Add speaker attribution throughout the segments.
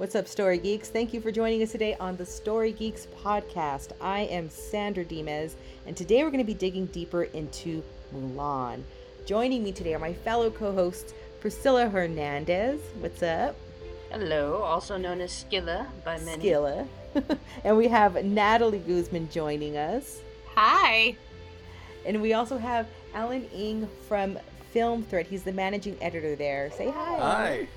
Speaker 1: What's up, Story Geeks? Thank you for joining us today on the Story Geeks podcast. I am Sandra Dimes, and today we're going to be digging deeper into Mulan. Joining me today are my fellow co hosts, Priscilla Hernandez. What's up?
Speaker 2: Hello, also known as Skilla by many.
Speaker 1: Skilla. and we have Natalie Guzman joining us.
Speaker 3: Hi.
Speaker 1: And we also have Alan Ng from Film Threat. He's the managing editor there. Say hi.
Speaker 4: Hi.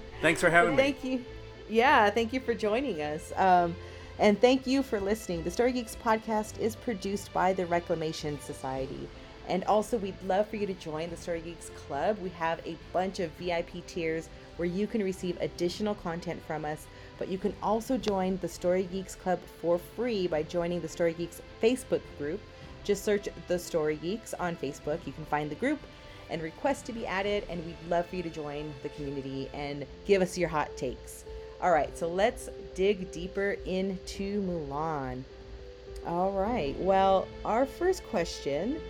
Speaker 4: Thanks for having
Speaker 1: thank me. Thank you. Yeah, thank you for joining us. Um, and thank you for listening. The Story Geeks podcast is produced by the Reclamation Society. And also, we'd love for you to join the Story Geeks Club. We have a bunch of VIP tiers where you can receive additional content from us, but you can also join the Story Geeks Club for free by joining the Story Geeks Facebook group. Just search the Story Geeks on Facebook. You can find the group and request to be added, and we'd love for you to join the community and give us your hot takes. All right, so let's dig deeper into Mulan. All right, well, our first question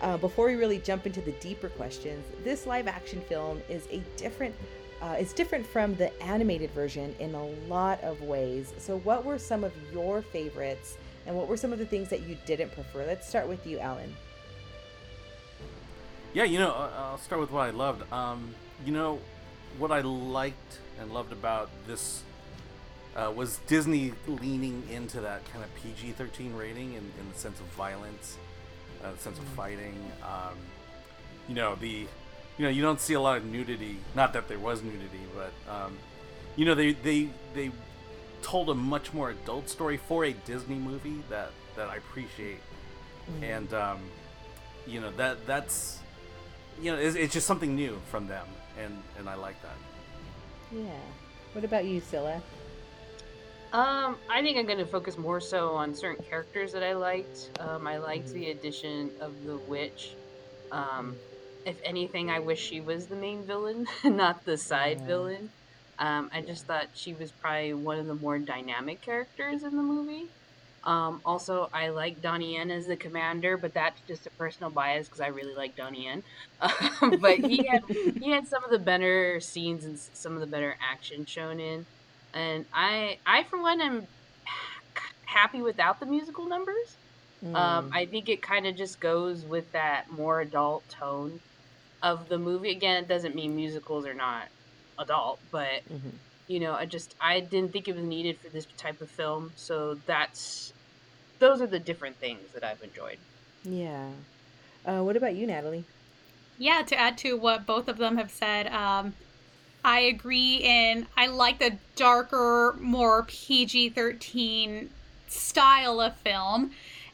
Speaker 1: uh, before we really jump into the deeper questions, this live action film is a different. Uh, it's different from the animated version in a lot of ways. So, what were some of your favorites, and what were some of the things that you didn't prefer? Let's start with you, Alan.
Speaker 4: Yeah, you know, I'll start with what I loved. Um, you know, what I liked and loved about this uh, was Disney leaning into that kind of PG 13 rating in, in the sense of violence the sense of fighting. Um, you know the, you know you don't see a lot of nudity. Not that there was nudity, but um, you know they they they told a much more adult story for a Disney movie that that I appreciate, mm-hmm. and um, you know that that's you know it's, it's, just something new from them, and and I like that.
Speaker 1: Yeah. What about you, Skilla?
Speaker 2: Um, I think I'm going to focus more so on certain characters that I liked. Um, I liked the addition of the witch. Um, if anything, I wish she was the main villain, not the side villain. Um, I just thought she was probably one of the more dynamic characters in the movie. Um, also, I like Donnie Yen as the commander, but that's just a personal bias because I really like Donnie Yen. Um, but he had he had some of the better scenes and some of the better action shown in and I I for one am happy without the musical numbers. Mm. Um, I think it kind of just goes with that more adult tone of the movie. Again, it doesn't mean musicals are not adult, but mm-hmm. You know, I just I didn't think it was needed for this type of film. So that's those are the different things that I've enjoyed.
Speaker 1: Yeah. Uh, what about you, Natalie?
Speaker 3: Yeah, to add to what both of them have said, um, I agree and I like the darker, more PG 13 style of film.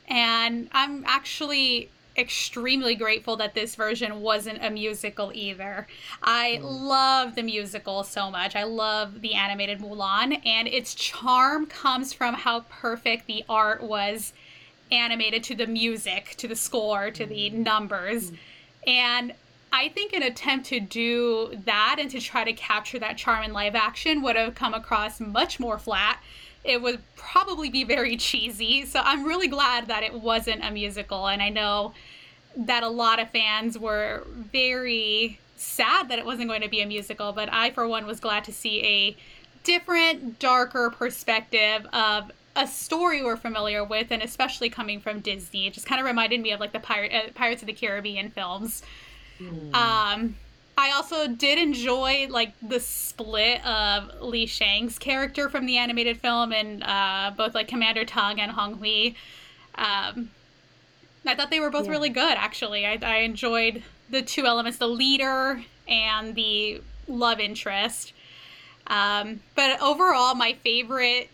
Speaker 3: And I'm actually extremely grateful that this version wasn't a musical either. I mm. love the musical so much. I love the animated Mulan, and its charm comes from how perfect the art was animated to the music, to the score, to the mm. numbers. Mm. And I think an attempt to do that and to try to capture that charm in live action would have come across much more flat. It would probably be very cheesy. So I'm really glad that it wasn't a musical. And I know that a lot of fans were very sad that it wasn't going to be a musical, but I, for one, was glad to see a different, darker perspective of a story we're familiar with, and especially coming from Disney. It just kind of reminded me of like the Pirate, uh, Pirates of the Caribbean films Mm. Um, I also did enjoy like the split of Li Shang's character from the animated film and uh, both like Commander Tung and Hong Hui. Um, I thought they were both yeah. really good. Actually, I, I enjoyed the two elements: the leader and the love interest. Um, but overall, my favorite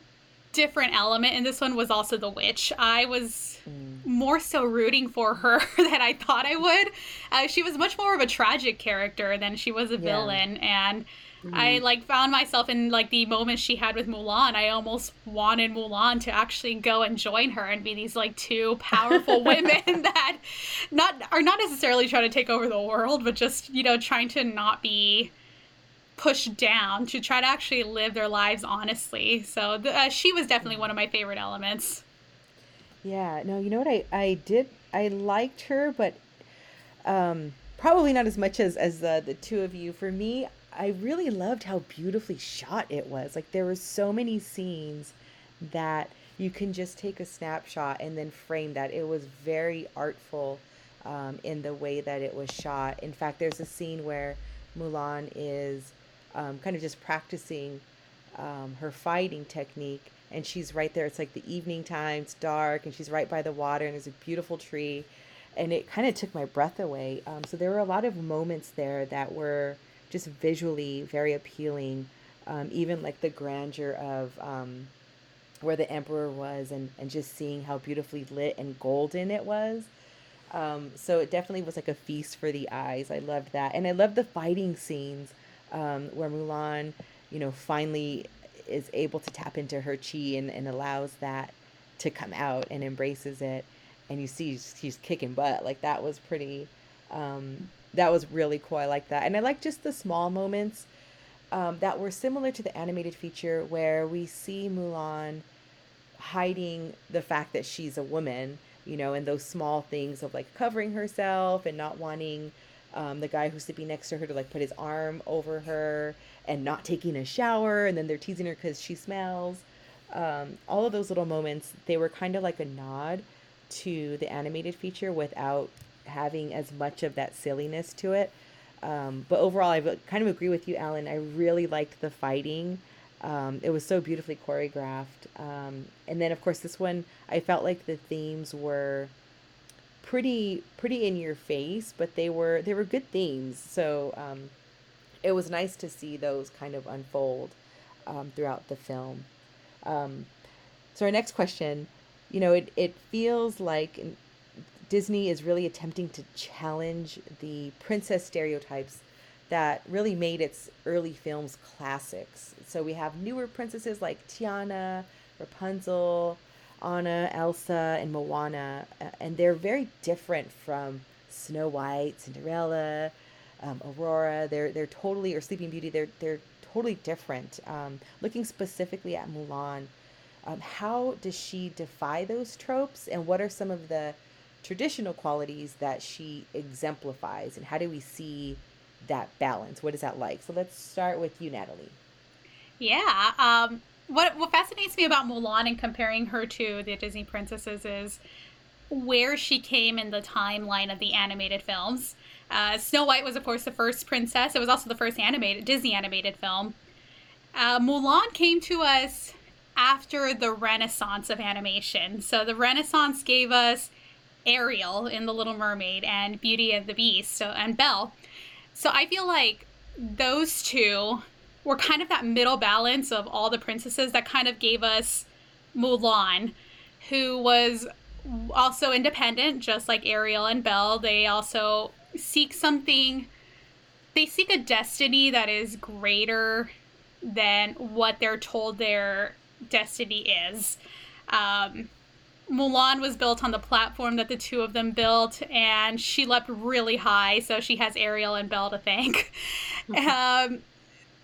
Speaker 3: different element in this one was also the witch. I was mm. more so rooting for her than I thought I would. Uh, she was much more of a tragic character than she was a yeah. villain, and mm. I like found myself in like the moments she had with Mulan. I almost wanted Mulan to actually go and join her and be these like two powerful women that not are not necessarily trying to take over the world, but just you know trying to not be pushed down to try to actually live their lives honestly. So the, uh, she was definitely one of my favorite elements.
Speaker 1: Yeah, no, you know what I I did I liked her, but um probably not as much as as the the two of you. For me, I really loved how beautifully shot it was. Like there were so many scenes that you can just take a snapshot and then frame that. It was very artful um, in the way that it was shot. In fact, there's a scene where Mulan is um, kind of just practicing um, her fighting technique, and she's right there. It's like the evening time, it's dark, and she's right by the water, and there's a beautiful tree, and it kind of took my breath away. Um, so there were a lot of moments there that were just visually very appealing. Um, even like the grandeur of um, where the emperor was, and and just seeing how beautifully lit and golden it was. Um, so it definitely was like a feast for the eyes. I loved that, and I loved the fighting scenes um, where Mulan, you know, finally is able to tap into her chi and, and allows that to come out and embraces it. And you see she's, she's kicking butt. Like that was pretty. Um, that was really cool. I like that, and I like just the small moments um, that were similar to the animated feature where we see Mulan hiding the fact that she's a woman you know, and those small things of like covering herself and not wanting um, the guy who's sleeping next to her to like put his arm over her and not taking a shower and then they're teasing her because she smells. Um, all of those little moments they were kind of like a nod to the animated feature without having as much of that silliness to it. Um, but overall i kind of agree with you alan. I really liked the fighting. Um, it was so beautifully choreographed. Um, and then, of course, this one I felt like the themes were pretty pretty in your face, but they were they were good themes. So um, it was nice to see those kind of unfold um, throughout the film. Um, so our next question, you know, it it feels like Disney is really attempting to challenge the princess stereotypes that really made its early films classics. So we have newer princesses like Tiana, Rapunzel, Anna, Elsa, and Moana, uh, and they're very different from Snow White, Cinderella, um, Aurora. They're they're totally or Sleeping Beauty. They're they're totally different. Um, looking specifically at Mulan, um, how does she defy those tropes, and what are some of the traditional qualities that she exemplifies, and how do we see that balance? What is that like? So let's start with you, Natalie.
Speaker 3: Yeah. Um, what what fascinates me about Mulan and comparing her to the Disney princesses is where she came in the timeline of the animated films. Uh, Snow White was, of course, the first princess. It was also the first animated Disney animated film. Uh, Mulan came to us after the Renaissance of animation. So the Renaissance gave us Ariel in The Little Mermaid and Beauty and the Beast, so and Belle. So I feel like those two were kind of that middle balance of all the princesses that kind of gave us Mulan, who was also independent, just like Ariel and Belle. They also seek something, they seek a destiny that is greater than what they're told their destiny is. Um, Mulan was built on the platform that the two of them built, and she leapt really high, so she has Ariel and Belle to thank. um,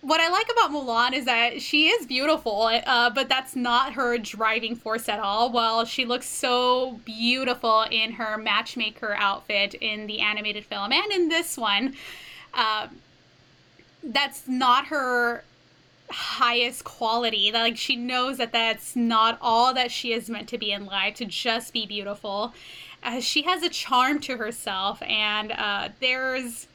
Speaker 3: what I like about Mulan is that she is beautiful, uh, but that's not her driving force at all. While she looks so beautiful in her matchmaker outfit in the animated film and in this one, uh, that's not her highest quality. Like she knows that that's not all that she is meant to be in life to just be beautiful. Uh, she has a charm to herself, and uh, there's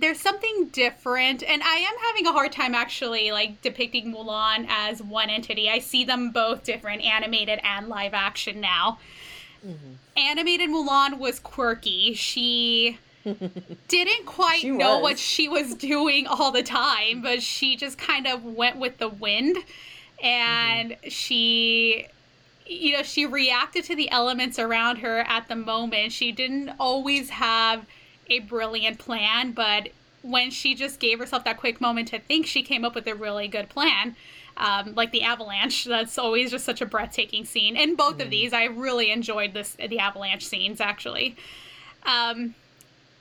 Speaker 3: there's something different and i am having a hard time actually like depicting mulan as one entity i see them both different animated and live action now mm-hmm. animated mulan was quirky she didn't quite she know was. what she was doing all the time, but she just kind of went with the wind and mm-hmm. she you know, she reacted to the elements around her at the moment. She didn't always have a brilliant plan, but when she just gave herself that quick moment to think, she came up with a really good plan. Um, like the avalanche, that's always just such a breathtaking scene. In both mm. of these, I really enjoyed this the avalanche scenes actually. Um,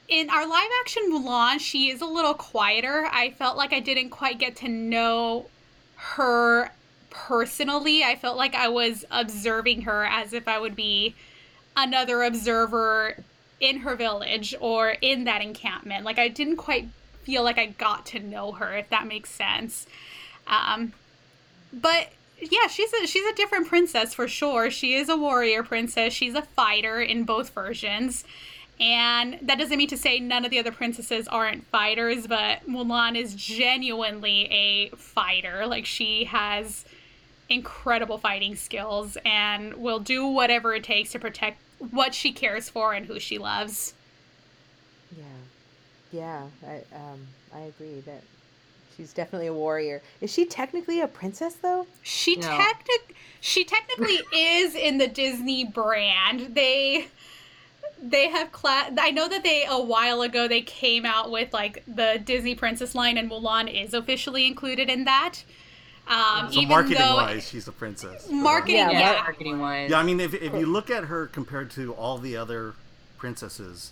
Speaker 3: in our live action Mulan, she is a little quieter. I felt like I didn't quite get to know her personally. I felt like I was observing her as if I would be another observer in her village or in that encampment. Like I didn't quite feel like I got to know her, if that makes sense. Um, but yeah, she's a she's a different princess for sure. She is a warrior princess. She's a fighter in both versions. And that doesn't mean to say none of the other princesses aren't fighters, but Mulan is genuinely a fighter. Like she has incredible fighting skills and will do whatever it takes to protect what she cares for and who she loves.
Speaker 1: Yeah, yeah, I um I agree that she's definitely a warrior. Is she technically a princess though?
Speaker 3: She
Speaker 2: No.
Speaker 3: technic she technically is in the Disney brand. They they have class. I know that they a while ago they came out with like the Disney Princess line, and Mulan is officially included in that. Um,
Speaker 5: So
Speaker 3: even
Speaker 5: marketing
Speaker 3: though
Speaker 5: wise, she's a princess.
Speaker 3: Marketing,
Speaker 1: yeah,
Speaker 3: yeah.
Speaker 2: marketing wise.
Speaker 5: Yeah, I mean, if if you look at her compared to all the other princesses,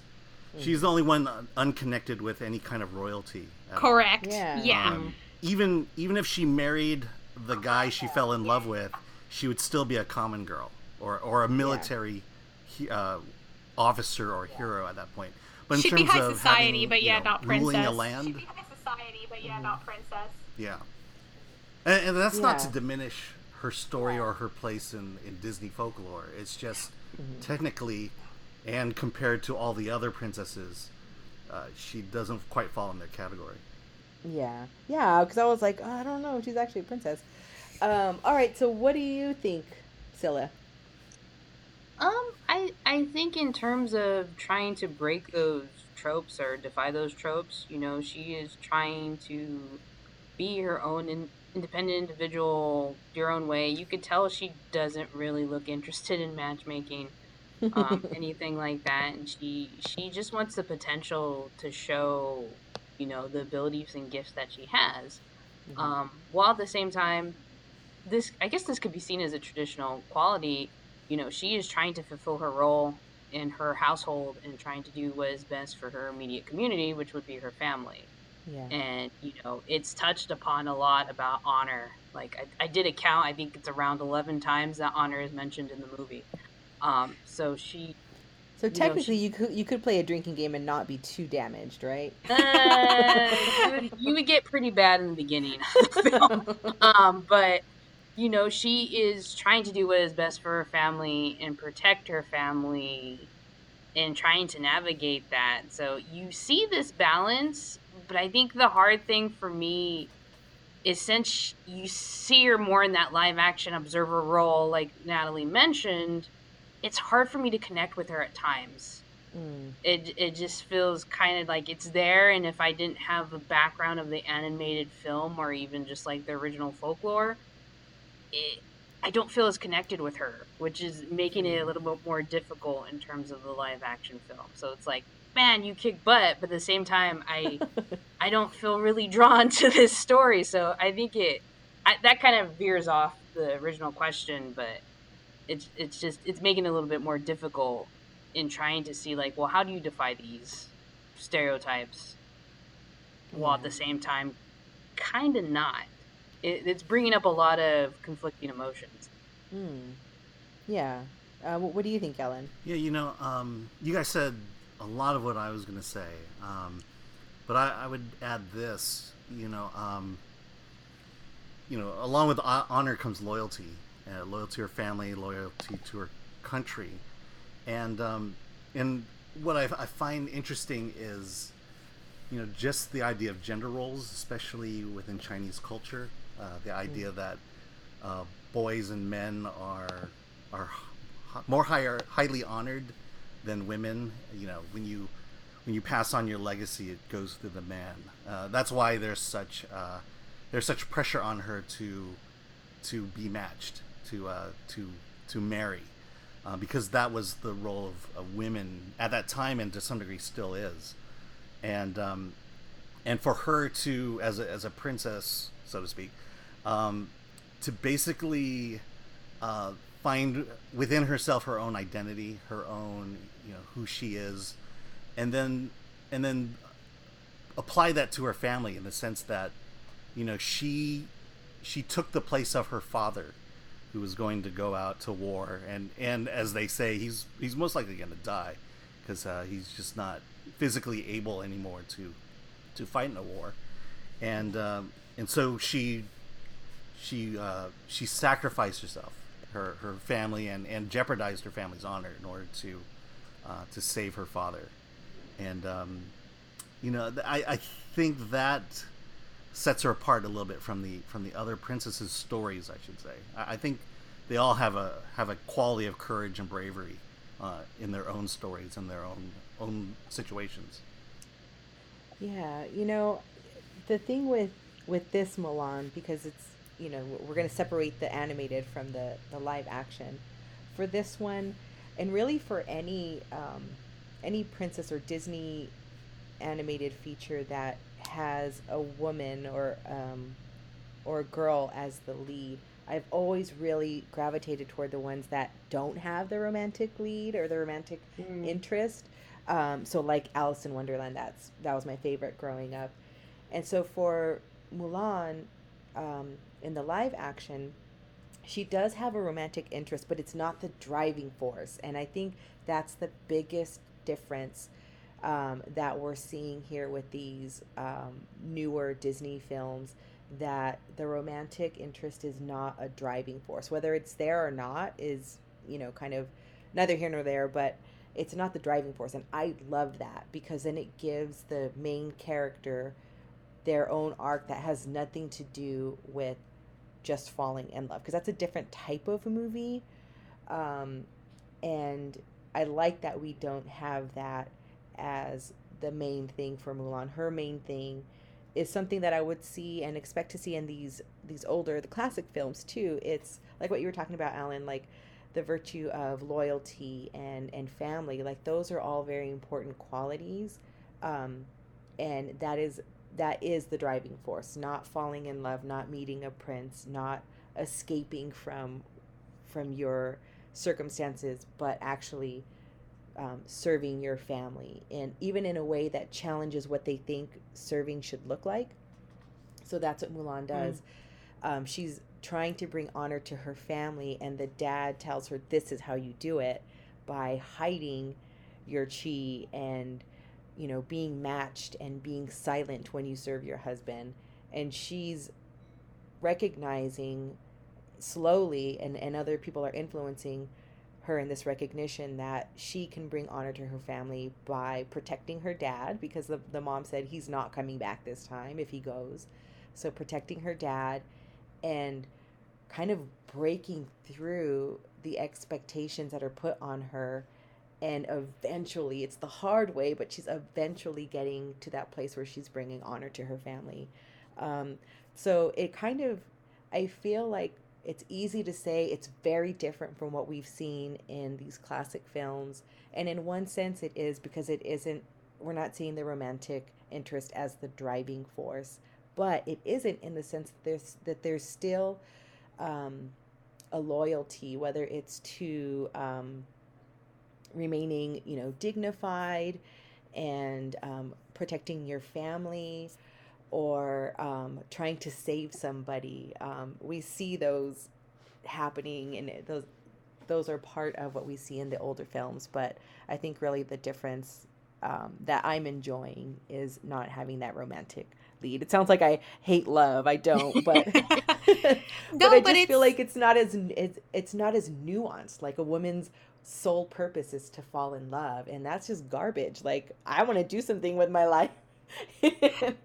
Speaker 5: she's the only one unconnected with any kind of royalty. at all.
Speaker 3: correct.
Speaker 1: Yeah.
Speaker 3: Yeah,
Speaker 5: Um, even even if she married the guy she fell in love with, she would still be a common girl or or a military he- uh, officer or hero at that point. But in
Speaker 3: She'd be
Speaker 5: terms
Speaker 3: high
Speaker 5: of
Speaker 3: society,
Speaker 5: having,
Speaker 3: but
Speaker 5: you
Speaker 3: yeah,
Speaker 5: know,
Speaker 3: not
Speaker 5: ruling a
Speaker 3: princess.
Speaker 5: land,
Speaker 3: society, but yeah, not princess.
Speaker 5: yeah. And, and that's not to diminish her story or her place in, in Disney folklore. It's just technically, and compared to all the other princesses, uh, she doesn't quite fall in their category.
Speaker 1: Yeah, yeah. Because I was like, oh, I don't know, if she's actually a princess. Um, all right. So, what do you think, Skilla?
Speaker 2: Um, I I think in terms of trying to break those tropes or defy those tropes, you know, she is trying to be her own in, independent individual, your own way. You could tell she doesn't really look interested in matchmaking, um, anything like that, and she she just wants the potential to show, you know, the abilities and gifts that she has, um, while at the same time, this I guess this could be seen as a traditional quality you know, she is trying to fulfill her role in her household and trying to do what is best for her immediate community, which would be her family.
Speaker 1: Yeah.
Speaker 2: And, you know, it's touched upon a lot about honor. Like, I, I did a count, I think it's around 11 times that honor is mentioned in the movie. Um, so she.
Speaker 1: So
Speaker 2: know,
Speaker 1: technically, you could you could play a drinking game and not be too damaged, right?
Speaker 2: Uh, you, would, you would get pretty bad in the beginning of the film. um, but you know she is trying to do what is best for her family and protect her family and trying to navigate that so you see this balance but i think the hard thing for me is since you see her more in that live action observer role like natalie mentioned it's hard for me to connect with her at times.
Speaker 1: Mm,
Speaker 2: it it just feels kind of like it's there and if i didn't have the background of the animated film or even just like the original folklore it, i don't feel as connected with her which is making it a little bit more difficult in terms of the live action film. So it's like man you kick butt but at the same time i i don't feel really drawn to this story so i think it I, that kind of veers off the original question but it's it's just it's making it a little bit more difficult in trying to see like well how do you defy these stereotypes while at the same time kind of not it, it's bringing up a lot of conflicting emotions
Speaker 1: mm. Yeah. Uh, wh- what do you think, Ellen?
Speaker 5: Yeah, you know, um, you guys said a lot of what I was going to say, um, but I, I would add this. You know, um, you know, along with honor comes loyalty, uh, loyalty to her family, loyalty to her country, and um, and what I, I find interesting is, you know, just the idea of gender roles, especially within Chinese culture, uh, the idea that uh, boys and men are are more higher, highly honored than women. You know, when you when you pass on your legacy, it goes through the man. Uh, that's why there's such uh, there's such pressure on her to to be matched, to uh, to to marry, uh, because that was the role of, of women at that time, and to some degree still is. And um, and for her to as a, as a princess, so to speak, um, to basically uh, find within herself her own identity, her own you know who she is, and then and then apply that to her family in the sense that you know she she took the place of her father who was going to go out to war. And and as they say he's he's most likely going to die because uh, he's just not physically able anymore to to fight in a war, and um, and so she she uh, she sacrificed herself, her her family, and and jeopardized her family's honor in order to uh, to save her father, and um, you know I I think that sets her apart a little bit from the from the other princesses' stories. I should say. I, I think they all have a have a quality of courage and bravery uh, in their own stories and their own own situations.
Speaker 1: Yeah, you know, the thing with with this Mulan because it's you know we're going to separate the animated from the the live action for this one, and really for any um, any princess or Disney animated feature that has a woman or um, or a girl as the lead. I've always really gravitated toward the ones that don't have the romantic lead or the romantic
Speaker 2: Mm.
Speaker 1: interest. Um, so like Alice in Wonderland, that's that was my favorite growing up. And so for Mulan, um, in the live action, she does have a romantic interest, but it's not the driving force. And I think that's the biggest difference um, that we're seeing here with these um, newer Disney films. That the romantic interest is not a driving force. Whether it's there or not is, you know, kind of neither here nor there, but it's not the driving force. And I love that because then it gives the main character their own arc that has nothing to do with just falling in love because that's a different type of movie. Um, and i like that we don't have that as the main thing for mulan. Her main thing is something that i would see and expect to see in these these older the classic films too. It's like what you were talking about alan like the virtue of loyalty and and family like those are all very important qualities. Um, and that is that is the driving force not falling in love not meeting a prince not escaping from from your circumstances but actually um, serving your family. And even in a way that challenges what they think serving should look like. So that's what mulan does. Um, she's trying to bring honor to her family and the dad tells her this is how you do it by hiding your chi and you know being matched and being silent when you serve your husband. And she's recognizing slowly and, and other people are influencing her in this recognition that she can bring honor to her family by protecting her dad because the, the mom said he's not coming back this time if he goes. So protecting her dad and kind of breaking through the expectations that are put on her and eventually it's the hard way but she's eventually getting to that place where she's bringing honor to her family. Um, so it kind of i feel like it's easy to say it's very different from what we've seen in these classic films. And in one sense it is because it isn't we're not seeing the romantic interest as the driving force. But it isn't in the sense that there's that there's still um, a loyalty whether it's to um, remaining you know dignified and um, protecting your family or um, trying to save somebody. Um, we see those happening and those those are part of what we see in the older films but i think really the difference um, that i'm enjoying is not having that romantic lead. It sounds like i hate love. I don't but but
Speaker 3: No,
Speaker 1: i
Speaker 3: but
Speaker 1: just feel like it's not as it's, it's not as nuanced. Like a woman's sole purpose is to fall in love and that's just garbage like i want to do something with my life it's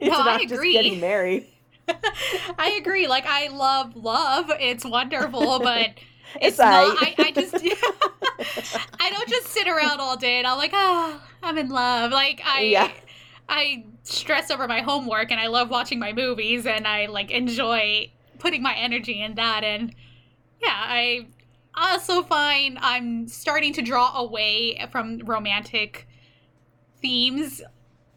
Speaker 3: No, I
Speaker 1: not just
Speaker 3: agree.
Speaker 1: getting married
Speaker 3: I agree. Like I love love. It's wonderful, but
Speaker 1: It's
Speaker 3: it's not. I, I just I don't just sit around all day and I'm like, oh, I'm in love. Like I
Speaker 1: Yeah.
Speaker 3: I stress over my homework and I love watching my movies and I like enjoy putting my energy in that and yeah, I also find I'm starting to draw away from romantic themes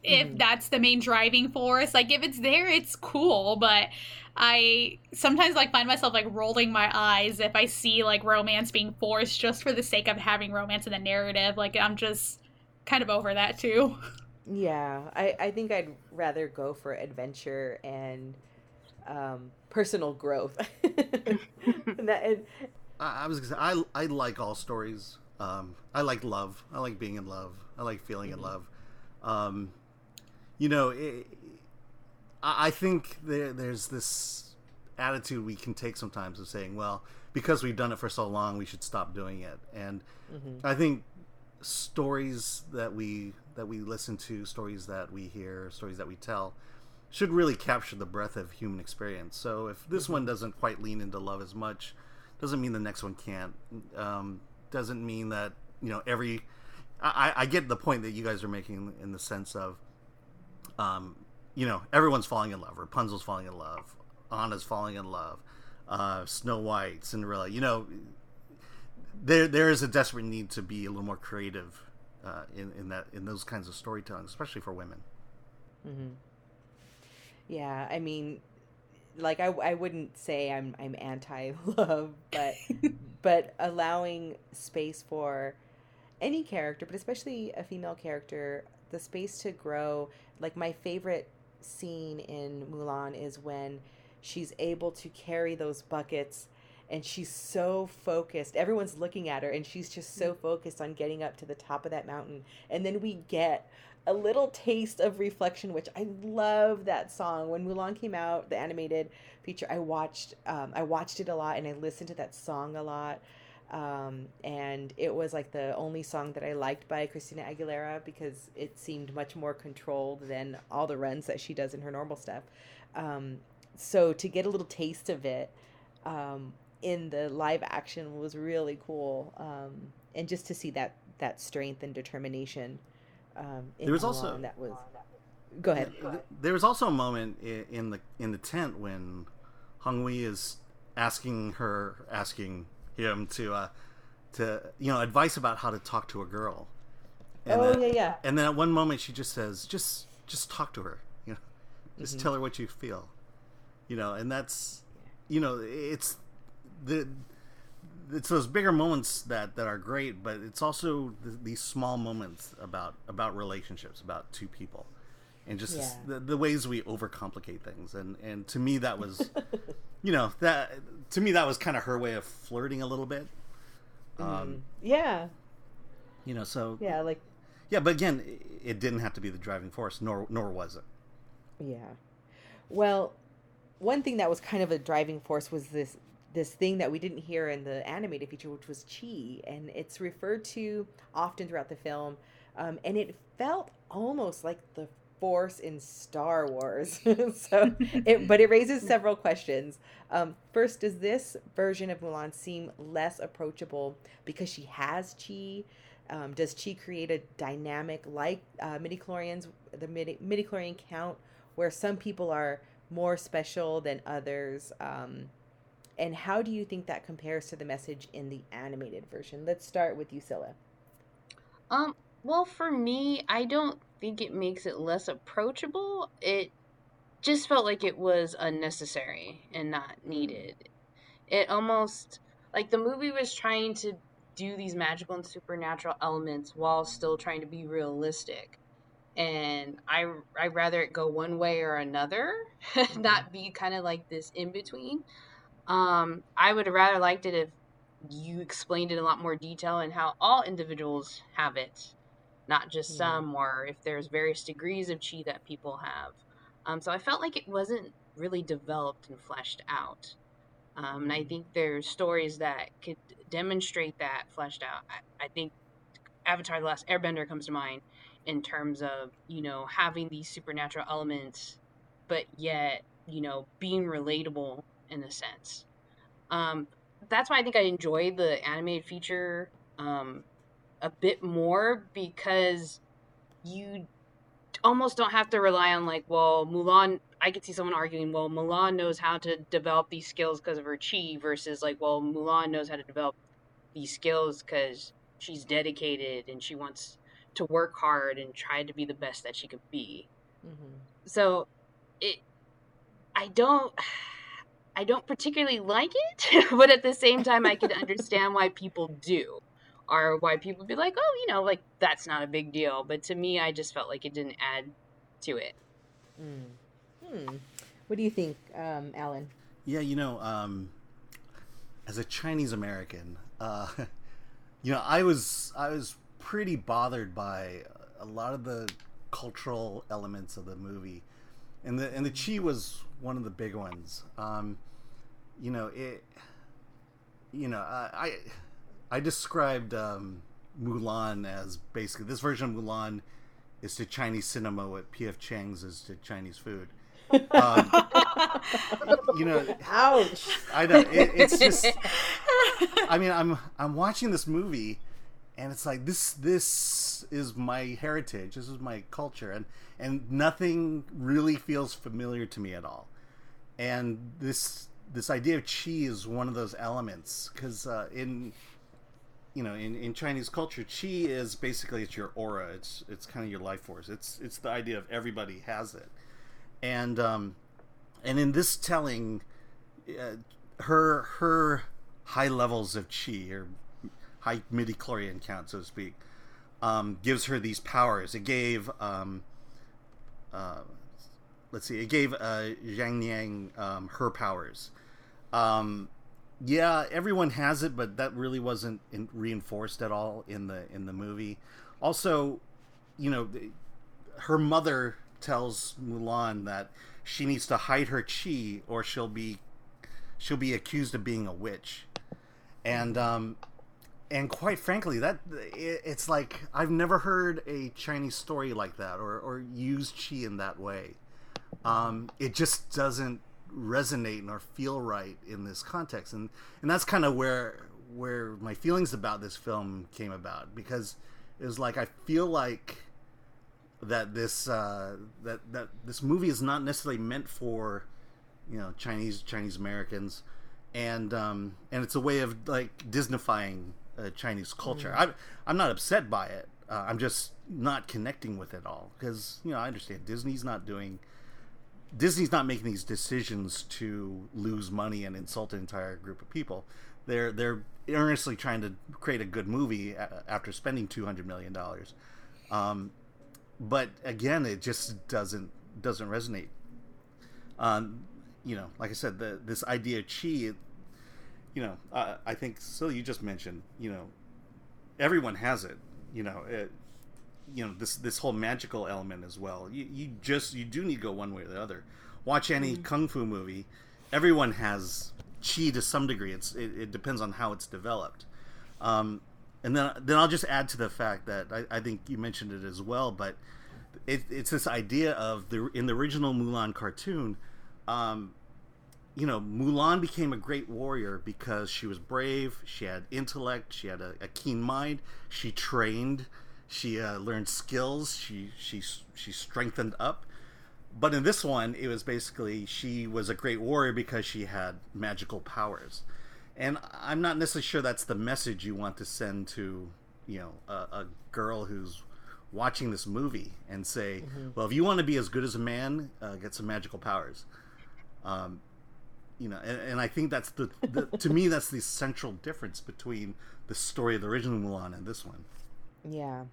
Speaker 3: if
Speaker 1: Mhm.
Speaker 3: that's the main driving force. Like if it's there, it's cool, but I sometimes like find myself like rolling my eyes if I see like romance being forced just for the sake of having romance in the narrative. Like I'm just kind of over that too.
Speaker 1: Yeah, I, I think I'd rather go for adventure and um, personal growth. and that, and,
Speaker 5: I, I was gonna say I I like all stories. Um, I like love. I like being in love. I like feeling in love. Um, you know, it, I I think there, there's this attitude we can take sometimes of saying, well, because we've done it for so long, we should stop doing it. And I think stories that we that we listen to, stories that we hear, stories that we tell, should really capture the breadth of human experience. So if this one doesn't quite lean into love as much, doesn't mean the next one can't. Um, doesn't mean that you know every. I, I get the point that you guys are making in the sense of, um, you know, everyone's falling in love. Rapunzel's falling in love. Anna's falling in love. Uh, Snow White, Cinderella. You know, there there is a desperate need to be a little more creative uh, in in that in those kinds of storytelling, especially for women.
Speaker 1: Yeah, I mean, like I, I wouldn't say I'm I'm anti love, but but allowing space for any character, but especially a female character, the space to grow. Like my favorite scene in Mulan is when she's able to carry those buckets and she's so focused. Everyone's looking at her and she's just so mm. focused on getting up to the top of that mountain. And then we get a little taste of reflection, which I love that song. When Mulan came out, the animated feature, I watched um, I watched it a lot and I listened to that song a lot. Um, and it was like the only song that I liked by Christina Aguilera because it seemed much more controlled than all the runs that she does in her normal stuff. Um, so to get a little taste of it um, in the live action was really cool, um, and just to see that that strength and determination. Um, in
Speaker 5: There was also-
Speaker 1: that was. Go ahead.
Speaker 5: Th- There was also a moment i- in the in the tent when Hong Hui is asking her, asking him to, uh, to you know, advice about how to talk to a girl. And
Speaker 1: Oh
Speaker 5: then,
Speaker 1: yeah, yeah.
Speaker 5: And then at one moment she just says, "Just, just talk to her. You know, just tell her what you feel. You know." And that's, you know, it's the it's those bigger moments that that are great, but it's also th- these small moments about about relationships, about two people, and just
Speaker 1: Yeah.
Speaker 5: the, the ways we overcomplicate things. And and to me that was, you know, that to me that was kind of her way of flirting a little bit. Um,
Speaker 1: Yeah,
Speaker 5: you know, so
Speaker 1: yeah, like
Speaker 5: yeah, but again, i- it didn't have to be the driving force, nor nor was it.
Speaker 1: Yeah. Well, one thing that was kind of a driving force was this this thing that we didn't hear in the animated feature, which was chi, and it's referred to often throughout the film, um, and it felt almost like the force in Star Wars. so, it, but it raises several questions. Um, first, does this version of Mulan seem less approachable because she has chi? Um, does chi create a dynamic like uh, midichlorians, the midi midichlorian count, where some people are more special than others? Um, and how do you think that compares to the message in the animated version? Let's start with you, Skilla.
Speaker 2: Um, well, for me, I don't think it makes it less approachable. It just felt like it was unnecessary and not needed. It almost like the movie was trying to do these magical and supernatural elements while still trying to be realistic. And I I rather it go one way or another, not be kind of like this in between. Um, I would have rather liked it if you explained it in a lot more detail and how all individuals have it, not just
Speaker 1: Yeah.
Speaker 2: some, or if there's various degrees of chi that people have. Um, so I felt like it wasn't really developed and fleshed out. Um, and I think there's stories that could demonstrate that fleshed out. I, I think Avatar: The Last Airbender comes to mind in terms of you know having these supernatural elements, but yet you know being relatable in a sense. Um, that's why I think I enjoyed the animated feature um, a bit more because you almost don't have to rely on like, well, Mulan. I could see someone arguing, well, Mulan knows how to develop these skills because of her chi, versus like, well, Mulan knows how to develop these skills because she's dedicated and she wants to work hard and try to be the best that she could be
Speaker 1: Mm-hmm.
Speaker 2: so it i don't i don't particularly like it but at the same time i could understand why people do or why people be like oh you know like that's not a big deal but to me i just felt like it didn't add to it
Speaker 1: Mm. Hmm. What do you think, um, Alan?
Speaker 5: Yeah, you know, um, as a Chinese American, uh, you know, I was I was pretty bothered by a lot of the cultural elements of the movie, and the and the chi was one of the big ones. Um, you know it. You know I I, I described um, Mulan as basically this version of Mulan is to Chinese cinema what P.F. Chang's is to Chinese food. Um, you know,
Speaker 1: ouch!
Speaker 5: I know it, it's just. I mean, I'm I'm watching this movie, and it's like this this is my heritage. This is my culture, and and nothing really feels familiar to me at all. And this this idea of qi is one of those elements because uh, in you know in, in Chinese culture, qi is basically it's your aura. It's it's kind of your life force. It's it's the idea of everybody has it, and um, and in this telling, uh, her her high levels of chi or high midi chlorian count, so to speak, um, gives her these powers. It gave um, uh, let's see, it gave uh, Xianniang um, her powers. Um, yeah, everyone has it, but that really wasn't in, reinforced at all in the in the movie. Also, you know, her mother tells Mulan that she needs to hide her chi, or she'll be she'll be accused of being a witch. And um, and quite frankly, that it, it's like I've never heard a Chinese story like that, or or use chi in that way. Um, it just doesn't resonate and nor feel right in this context, and and that's kind of where where my feelings about this film came about because it was like I feel like that this uh, that that this movie is not necessarily meant for you know Chinese Chinese Americans, and um, and it's a way of like Disneyfying uh, Chinese culture. Mm. I'm I'm not upset by it. Uh, I'm just not connecting with it all because you know I understand Disney's not doing. Disney's not making these decisions to lose money and insult an entire group of people. They're they're earnestly trying to create a good movie after spending two hundred million dollars. Um, but again, it just doesn't doesn't resonate. Um, you know, like I said, the this idea of chi, you know, uh, I think so. You just mentioned, you know, everyone has it. You know, it, you know this this whole magical element as well. You you just you do need to go one way or the other. Watch any mm-hmm. kung fu movie. Everyone has chi to some degree. It's it, it depends on how it's developed. Um, and then then I'll just add to the fact that I, I think you mentioned it as well, but it, it's this idea of the in the original Mulan cartoon. Um, you know, Mulan became a great warrior because she was brave, she had intellect, she had a, a keen mind, she trained, she uh, learned skills, she she she strengthened up. But in this one, it was basically she was a great warrior because she had magical powers, and I'm not necessarily sure that's the message you want to send to you know a, a girl who's watching this movie and say, mm-hmm. well, if you want to be as good as a man, uh, get some magical powers. Um, you know, and, and, I think that's the, the to me that's the central difference between the story of the original Mulan and this one.
Speaker 1: Yeah,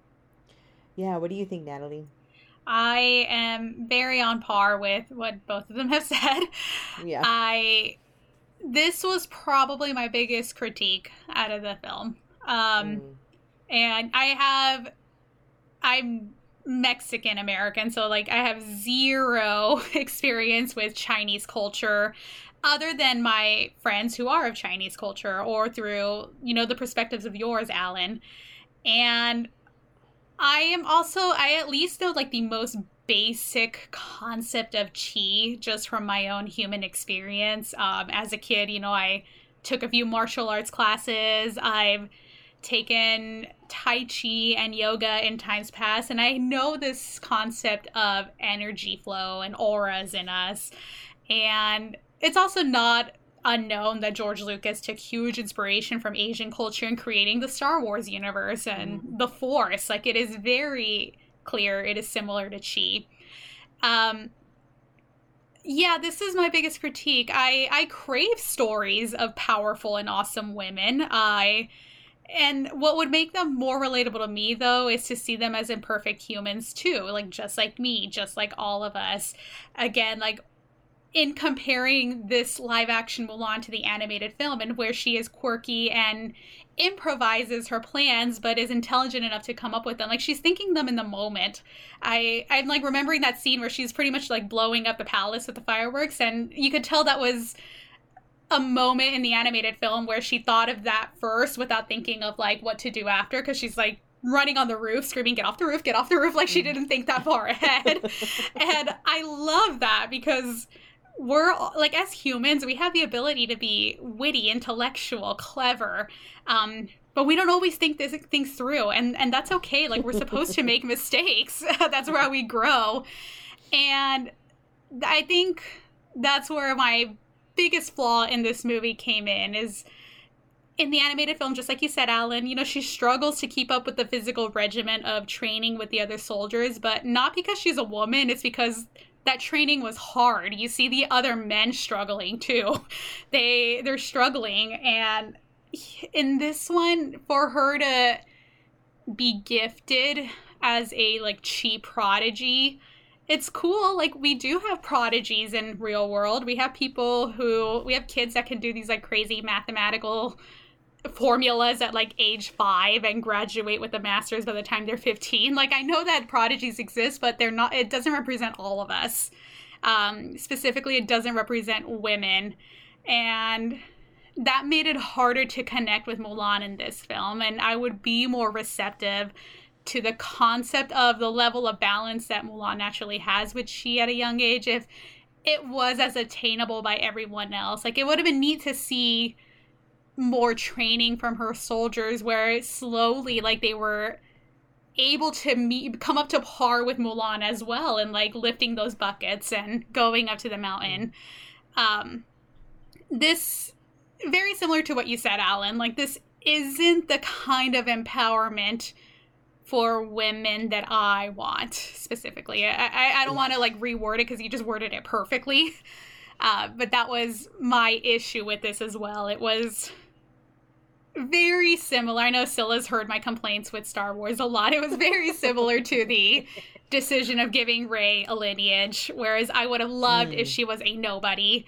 Speaker 1: yeah. What do you think, Natalie?
Speaker 3: I am very on par with what both of them have said. Yeah. I this was probably my biggest critique out of the film. Um, mm. and I have I'm Mexican American, so like I have zero experience with Chinese culture other than my friends who are of Chinese culture or through, you know, the perspectives of yours, Alan. And I am also, I at least know like the most basic concept of chi just from my own human experience. Um, as a kid, you know, I took a few martial arts classes. I've taken Tai Chi and yoga in times past, and I know this concept of energy flow and auras in us. And it's also not unknown that George Lucas took huge inspiration from Asian culture in creating the Star Wars universe and mm. the Force. Like, it is very clear it is similar to Chi. Um, yeah, this is my biggest critique. I I crave stories of powerful and awesome women. I and what would make them more relatable to me, though, is to see them as imperfect humans, too. Like, just like me, just like all of us. Again, like, in comparing this live action Mulan to the animated film and where she is quirky and improvises her plans but is intelligent enough to come up with them. Like she's thinking them in the moment. I i'm like remembering that scene where she's pretty much like blowing up the palace with the fireworks and you could tell that was a moment in the animated film where she thought of that first without thinking of like what to do after because she's like running on the roof screaming get off the roof get off the roof like she mm. didn't think that far ahead. And i love that because we're like as humans we have the ability to be witty intellectual clever um, but we don't always think this things through and and that's okay. Like we're supposed to make mistakes. That's where we grow. And i think that's where my biggest flaw in this movie came in is in the animated film just like you said alan you know she struggles to keep up with the physical regimen of training with the other soldiers but not because she's a woman. It's because that training was hard. You see the other men struggling too. They they're struggling and in this one for her to be gifted as a like cheap prodigy it's cool like we do have prodigies in real world we have people who we have kids that can do these like crazy mathematical formulas at like age five and graduate with a master's by the time they're 15 like i know that prodigies exist but they're not it doesn't represent all of us. Um, specifically it doesn't represent women. And that made it harder to connect with mulan in this film. And i would be more receptive to the concept of the level of balance that mulan naturally has which she at a young age if it was as attainable by everyone else. Like it would have been neat to see more training from her soldiers where slowly like they were able to meet come up to par with Mulan as well and like lifting those buckets and going up to the mountain. Um this very similar to what you said Alan, like this isn't the kind of empowerment for women that I want specifically. I, I, I don't want to like reword it because you just worded it perfectly. Uh, but that was my issue with this as well. It was very similar. I know Skilla's heard my complaints with Star Wars a lot. It was very similar to the decision of giving Rey a lineage, whereas I would have loved mm. if she was a nobody.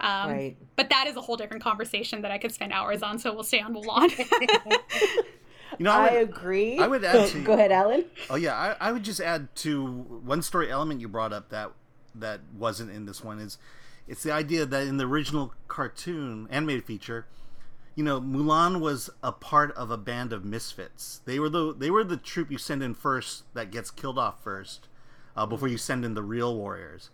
Speaker 3: Um, right. But that is a whole different conversation that I could spend hours on, so we'll stay on Mulan.
Speaker 1: you know, I, would, I, agree.
Speaker 5: I would add to.
Speaker 1: Go ahead, Alan.
Speaker 5: Oh yeah, I, I would just add to one story element you brought up that that wasn't in this one is it's the idea that in the original cartoon animated feature you know, Mulan was a part of a band of misfits. They were the they were the troop you send in first that gets killed off first, uh, before you send in the real warriors,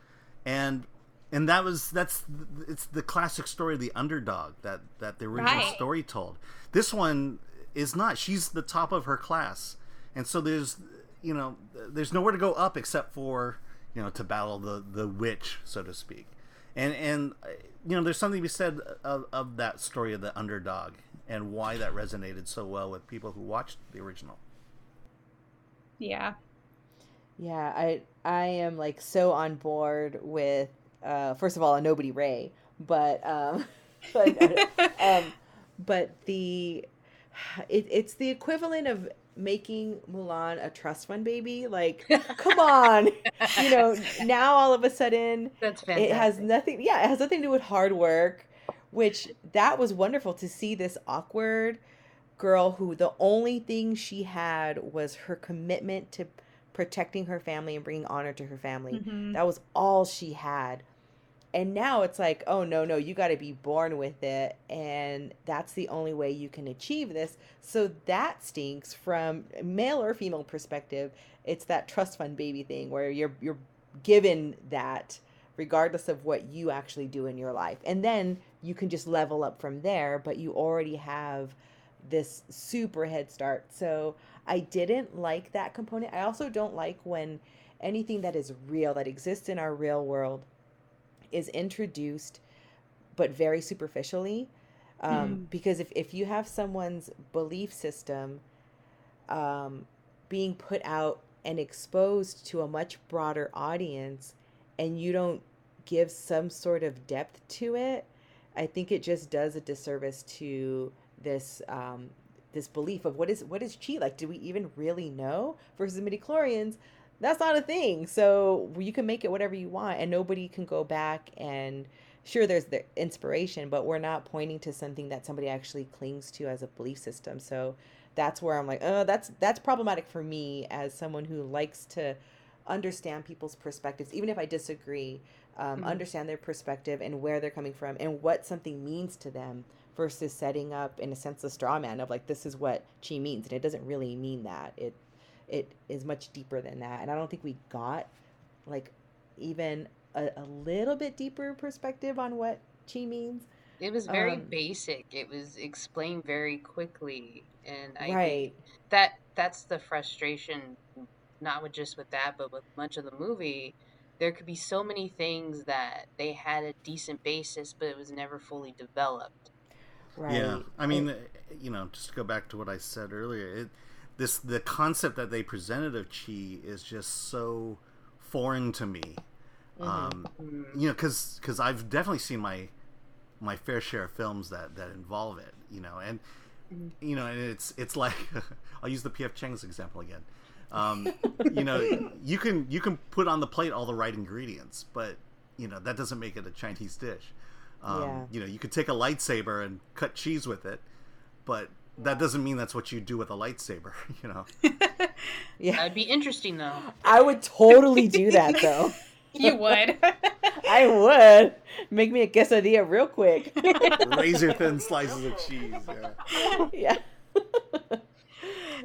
Speaker 5: and and that was that's it's the classic story of the underdog that that the original right. story told. This one is not. She's the top of her class, and so there's you know there's nowhere to go up except for you know to battle the the witch so to speak, and and you know, there's something to be said of, of that story of the underdog and why that resonated so well with people who watched the original.
Speaker 3: Yeah.
Speaker 1: Yeah, I I am like so on board with uh first of all a nobody Rey, but um but um but the it, it's the equivalent of making Mulan a trust fund baby. Like, come on, you know. Now all of a sudden,
Speaker 2: that's.
Speaker 1: It has nothing. Yeah, it has nothing to do with hard work. Which that was wonderful to see this awkward girl who the only thing she had was her commitment to protecting her family and bringing honor to her family. Mm-hmm. That was all she had and now it's like oh no no you got to be born with it. And that's the only way you can achieve this. So that stinks from male or female perspective. It's that trust fund baby thing where you're you're given that regardless of what you actually do in your life. And then you can just level up from there but you already have this super head start. So i didn't like that component. I also don't like when anything that is real that exists in our real world is introduced, but very superficially. Um, mm. Because if, if you have someone's belief system um, being put out and exposed to a much broader audience, and you don't give some sort of depth to it, I think it just does a disservice to this um, this belief of what is what is chi like? Do we even really know? Versus the midichlorians, that's not a thing. So you can make it whatever you want, and nobody can go back and sure there's the inspiration, but we're not pointing to something that somebody actually clings to as a belief system. So that's where I'm like, oh, that's that's problematic for me as someone who likes to understand people's perspectives, even if I disagree. Um,
Speaker 2: Mhm.
Speaker 1: Understand their perspective and where they're coming from and what something means to them versus setting up in a sense a straw man of like this is what chi means and it doesn't really mean that it it is much deeper than that and i don't think we got like even a, a little bit deeper perspective on what chi means
Speaker 2: It was very
Speaker 1: Um,
Speaker 2: basic. It was explained very quickly, and I think
Speaker 1: right
Speaker 2: that that's the frustration, not with just with that, but with much of the movie. There could be so many things that they had a decent basis, but it was never fully developed.
Speaker 1: right
Speaker 5: Yeah, I mean,
Speaker 1: And-
Speaker 5: uh, you know, just to go back to what I said earlier, it, this the concept that they presented of chi is just so foreign to me.
Speaker 1: Mhm.
Speaker 5: Um,
Speaker 2: Mm.
Speaker 5: you know, because because I've definitely seen my my fair share of films that that involve it. You know, and
Speaker 2: Mhm.
Speaker 5: you know, and it's it's like I'll use the P.F. Chang's example again. Um, you know, you can you can put on the plate all the right ingredients, but you know that doesn't make it a Chinese dish. Um,
Speaker 1: Yeah.
Speaker 5: You know, you could take a lightsaber and cut cheese with it, but that doesn't mean that's what you do with a lightsaber. You know.
Speaker 1: yeah
Speaker 2: That'd be interesting, though.
Speaker 1: i would totally do that though
Speaker 3: You would.
Speaker 1: i would make me a quesadilla real quick
Speaker 5: razor thin slices of cheese. Yeah.
Speaker 1: yeah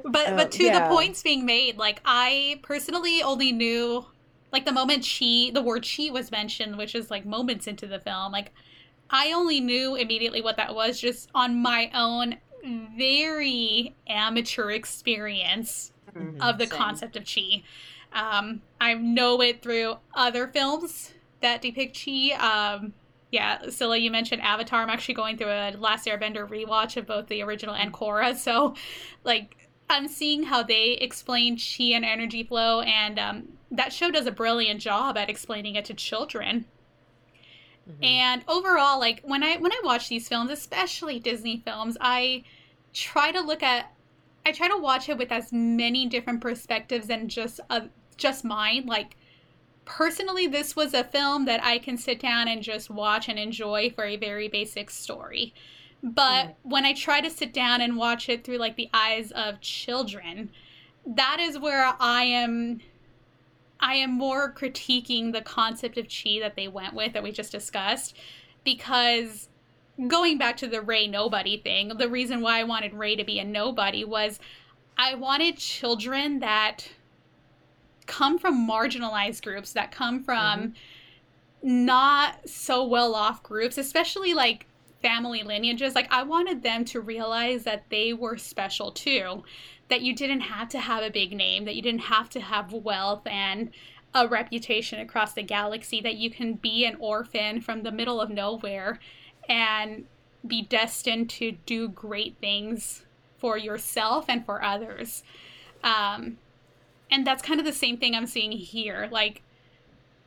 Speaker 3: But
Speaker 1: Uh,
Speaker 3: but to
Speaker 1: yeah.
Speaker 3: the points being made, like I personally only knew like the moment she the word she was mentioned, which is like moments into the film, like I only knew immediately what that was just on my own very amateur experience
Speaker 2: Mhm.
Speaker 3: of the
Speaker 2: Same.
Speaker 3: concept of chi. Um, I know it through other films that depict chi. Um, yeah, Skilla, you mentioned Avatar. I'm actually going through a Last Airbender rewatch of both the original and Korra. So, like, I'm seeing how they explain chi and energy flow, and um, that show does a brilliant job at explaining it to children.
Speaker 1: Mhm.
Speaker 3: And overall, like when I when I watch these films, especially Disney films, I try to look at I try to watch it with as many different perspectives than just uh, just mine. Like personally, this was a film that I can sit down and just watch and enjoy for a very basic story. But when I try to sit down and watch it through like the eyes of children, that is where I am I am more critiquing the concept of chi that they went with that we just discussed because going back to the Rey nobody thing, the reason why I wanted Rey to be a nobody was I wanted children that come from marginalized groups, that come from mm-hmm. not so well off groups, especially like family lineages. Like, I wanted them to realize that they were special too, that you didn't have to have a big name, that you didn't have to have wealth and a reputation across the galaxy, that you can be an orphan from the middle of nowhere and be destined to do great things for yourself and for others. Um, and that's kind of the same thing I'm seeing here. Like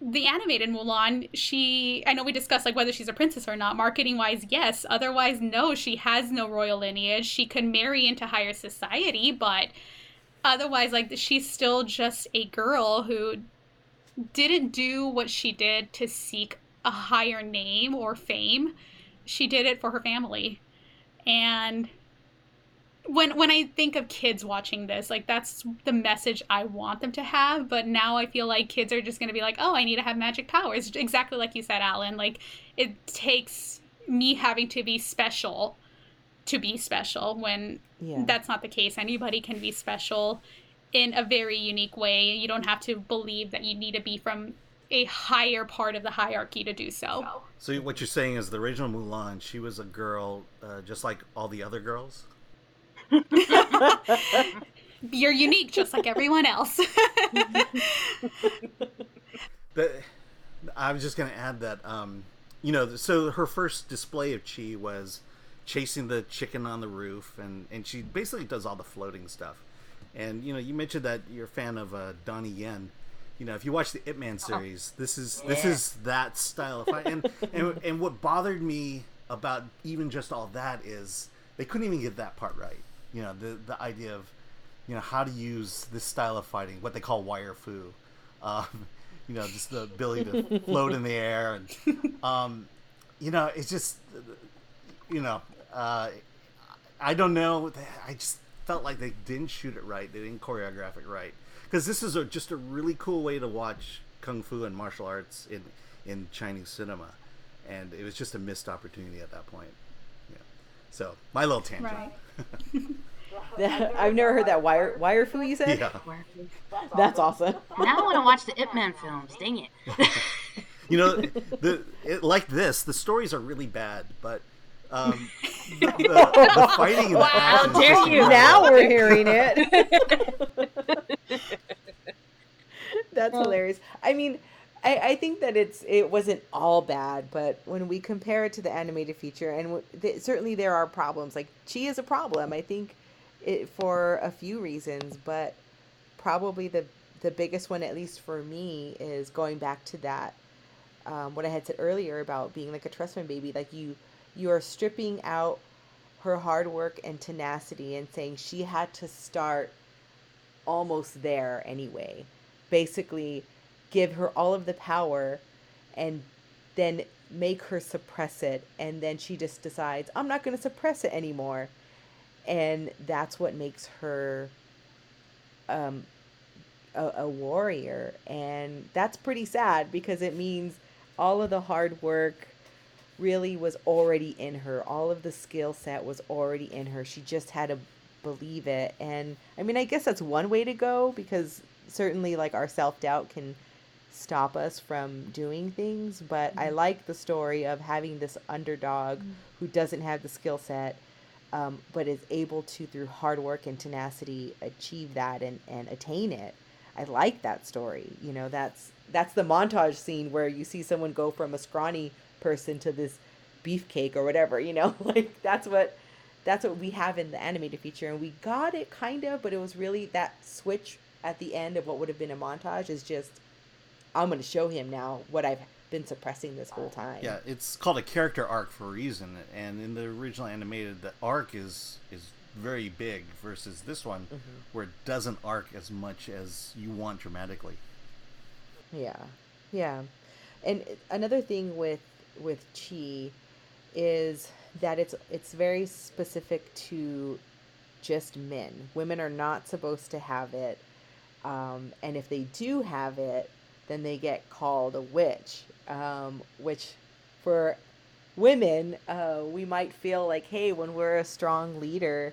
Speaker 3: the animated Mulan, she I know we discussed like whether she's a princess or not. Marketing wise, yes. Otherwise, no. She has no royal lineage. She could marry into higher society, but otherwise, like she's still just a girl who didn't do what she did to seek a higher name or fame. She did it for her family. And when when I think of kids watching this, like that's the message I want them to have. But now I feel like kids are just going to be like, "Oh, I need to have magic powers." Exactly like you said, Alan. Like it takes me having to be special to be special when
Speaker 1: yeah
Speaker 3: that's not the case. Anybody can be special in a very unique way. You don't have to believe that you need to be from a higher part of the hierarchy to do so.
Speaker 5: So what you're saying is the original Mulan, she was a girl uh, just like all the other girls.
Speaker 3: You're unique, just like everyone else.
Speaker 5: But I was just going to add that, um, you know, so her first display of chi was chasing the chicken on the roof, and and she basically does all the floating stuff. And you know, you mentioned that you're a fan of uh, Donnie Yen. You know, if you watch the Ip Man series, this is this is that style of fight. And, and and what bothered me about even just all that is they couldn't even get that part right. You know, the the idea of you know how to use this style of fighting, what they call wire fu, Um, you know, just the ability to float in the air, and um, you know, it's just, you know, uh, I don't know. I just felt like they didn't shoot it right. They didn't choreograph it right. Because this is a, just a really cool way to watch kung fu and martial arts in in Chinese cinema, and it was just a missed opportunity at that point. Yeah. So my little tangent.
Speaker 3: Right.
Speaker 1: I've never heard that wire wire fu you said.
Speaker 5: Yeah.
Speaker 1: That's awesome.
Speaker 2: Now I want to watch the Ip Man films. Dang it.
Speaker 5: You know, the it, like this, the stories are really bad, but um, the, the, the fighting and the
Speaker 1: Wow,
Speaker 5: action is
Speaker 2: dare you.
Speaker 1: now we're hearing it. That's hilarious. I mean, I, I think that it's it wasn't all bad, but when we compare it to the animated feature, and w- th- certainly there are problems. Like Chi is a problem. I think it for a few reasons, but probably the the biggest one, at least for me, is going back to that um, what I had said earlier about being like a trust fund baby. Like you, you are stripping out her hard work and tenacity and saying she had to start almost there anyway. Basically, give her all of the power and then make her suppress it. And then she just decides, I'm not going to suppress it anymore. And that's what makes her um, a, a warrior. And that's pretty sad because it means all of the hard work really was already in her. All of the skill set was already in her. She just had to believe it. And I mean, I guess that's one way to go because certainly like our self-doubt can stop us from doing things, but I like the story of having this underdog who doesn't have the skill set um, but is able to through hard work and tenacity achieve that and, and attain it. I like that story. You know, that's that's the montage scene where you see someone go from a scrawny person to this beefcake or whatever, you know? Like that's what that's what we have in the animated feature and we got it kind of, but it was really that switch at the end of what would have been a montage is just I'm going to show him now what I've been suppressing this whole time.
Speaker 5: Yeah, it's called a character arc for a reason, and in the original animated, the arc is is very big versus this one, mm-hmm. where it doesn't arc as much as you want dramatically.
Speaker 1: Yeah, yeah, and another thing with with chi is that it's it's very specific to just men. Women are not supposed to have it, um, and if they do have it, then they get called a witch. Um, which, for women, uh, we might feel like, hey, when we're a strong leader,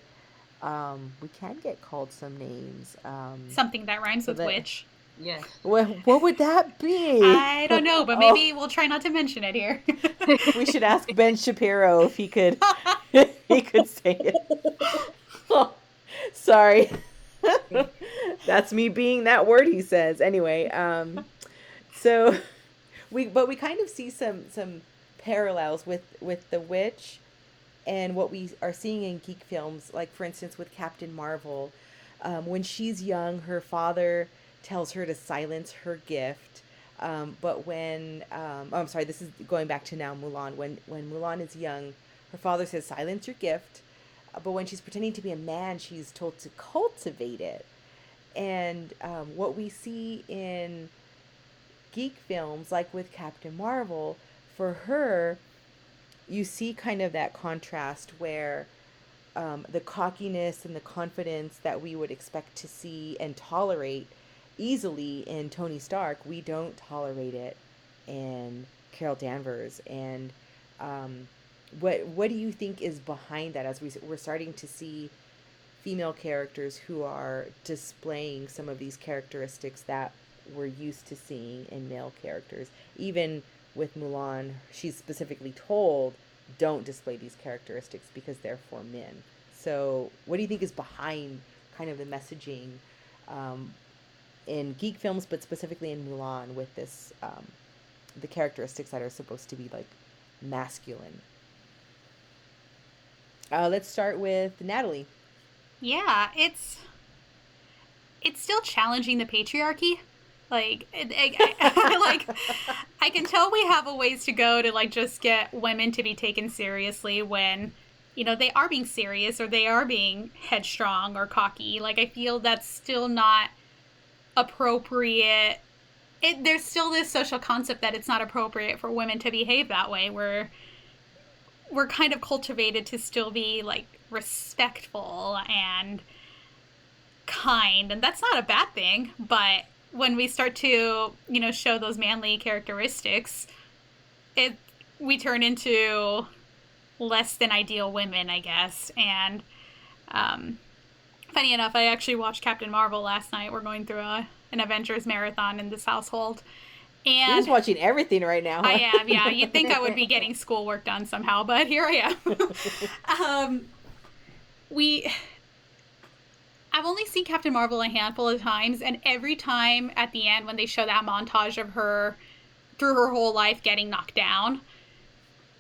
Speaker 1: um, we can get called some names. Um,
Speaker 3: Something that rhymes
Speaker 1: So
Speaker 3: with
Speaker 1: that-
Speaker 3: witch.
Speaker 2: Yes.
Speaker 1: what, what would that be?
Speaker 3: I don't know, but
Speaker 1: Oh.
Speaker 3: maybe we'll try not to mention it here.
Speaker 1: we should ask Ben Shapiro if he could if he could say it. Oh, sorry. That's me being that word he says. Anyway, um so we but we kind of see some some parallels with with the witch and what we are seeing in geek films like for instance with Captain Marvel um, when she's young her father tells her to silence her gift um, but when um, oh, I'm sorry, this is going back to now Mulan. When when Mulan is young, her father says, "Silence your gift," but when she's pretending to be a man, she's told to cultivate it. And um, what we see in geek films, like with Captain Marvel, for her, you see kind of that contrast where um, the cockiness and the confidence that we would expect to see and tolerate easily in Tony Stark, we don't tolerate it in Carol Danvers. And um, what what do you think is behind that? As we we're starting to see female characters who are displaying some of these characteristics that we're used to seeing in male characters. Even with Mulan, she's specifically told don't display these characteristics because they're for men. So, what do you think is behind kind of the messaging um, in geek films, but specifically in Mulan with this, um, the characteristics that are supposed to be like masculine? Uh, let's start with Natalie.
Speaker 3: Yeah, it's it's still challenging the patriarchy. Like, I, I, like I can tell we have a ways to go to like just get women to be taken seriously when you know they are being serious or they are being headstrong or cocky. Like, I feel that's still not appropriate it, there's still this social concept that it's not appropriate for women to behave that way. We're we're kind of cultivated to still be like respectful and kind, and that's not a bad thing. But when we start to, you know, show those manly characteristics, it we turn into less than ideal women, I guess. And um, funny enough, I actually watched Captain Marvel last night. We're going through a, an Avengers marathon in this household. And
Speaker 1: just watching everything right now.
Speaker 3: I am, yeah. You'd think I would be getting schoolwork done somehow, but here I am. um, we. I've only seen Captain Marvel a handful of times, and every time at the end when they show that montage of her through her whole life getting knocked down,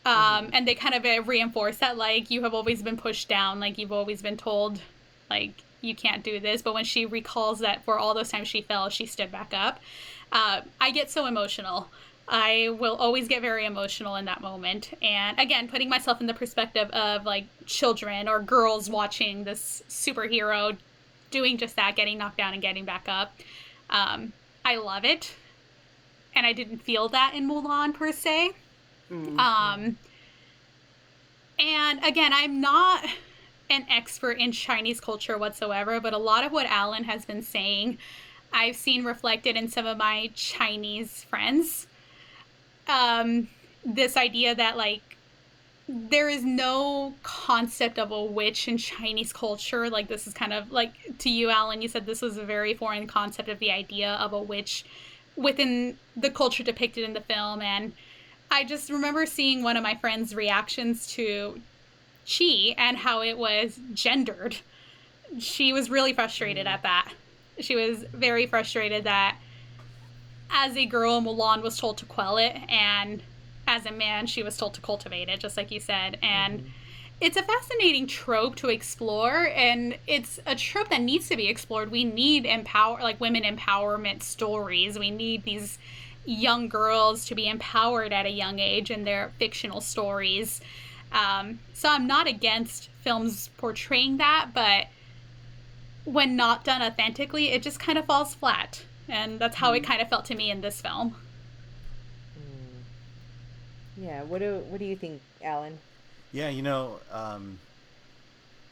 Speaker 3: um, and they kind of uh, reinforce that like you have always been pushed down, like you've always been told, like you can't do this. But when she recalls that for all those times she fell, she stood back up. Uh, I get so emotional. I will always get very emotional in that moment. And again, putting myself in the perspective of like children or girls watching this superhero doing just that, getting knocked down and getting back up. Um, I love it. And I didn't feel that in Mulan per se.
Speaker 2: Mhm.
Speaker 3: Um, and again, I'm not an expert in Chinese culture whatsoever, but a lot of what Alan has been saying, I've seen reflected in some of my Chinese friends. Um, this idea that, like, there is no concept of a witch in Chinese culture. Like, this is kind of like to you, Alan, you said this was a very foreign concept of the idea of a witch within the culture depicted in the film. And I just remember seeing one of my friends' reactions to Chi and how it was gendered. She was really frustrated at that. She was very frustrated that as a girl, Mulan was told to quell it, and as a man, she was told to cultivate it, just like you said. And it's a fascinating trope to explore, and it's a trope that needs to be explored. We need empower, like women empowerment stories. We need these young girls to be empowered at a young age in their fictional stories. Um, so I'm not against films portraying that, but when not done authentically, it just kind of falls flat. And that's how it kind of felt to me in this film.
Speaker 1: Yeah. What do What do you think, Alan?
Speaker 5: Yeah, you know, um,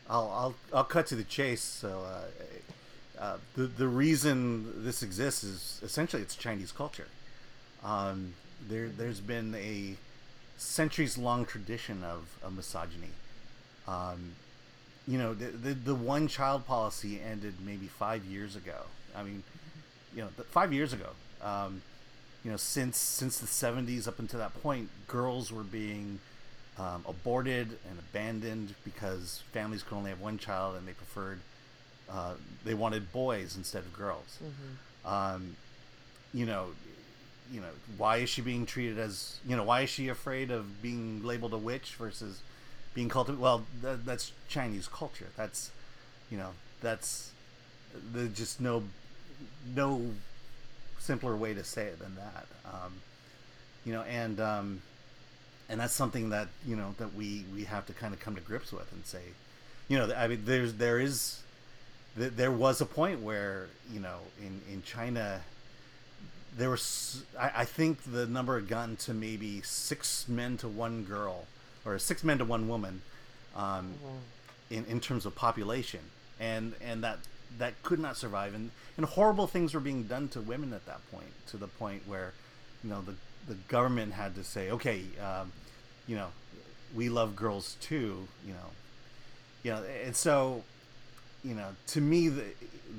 Speaker 5: I'll I'll I'll cut to the chase. So, uh, uh, the the reason this exists is essentially it's Chinese culture. Um, there there's been a centuries long tradition of, of misogyny. Um, you know, the, the the one child policy ended maybe five years ago. I mean, you know, five years ago. Um, you know, since since the '70s up until that point, girls were being um, aborted and abandoned because families could only have one child and they preferred uh, they wanted boys instead of girls. Um, you know, you know why is she being treated as you know why is she afraid of being labeled a witch versus being called well th- that's Chinese culture. That's you know that's there's just no no simpler way to say it than that. Um, you know, and um, and that's something that you know that we we have to kind of come to grips with and say, you know, I mean, there's there is th- there was a point where you know in in China there was I, I think the number had gotten to maybe six men to one girl or six men to one woman um, in, in terms of population. And and that that could not survive. And and horrible things were being done to women at that point to the point where you know the the government had to say okay um, you know we love girls too you know. You know and so you know to me the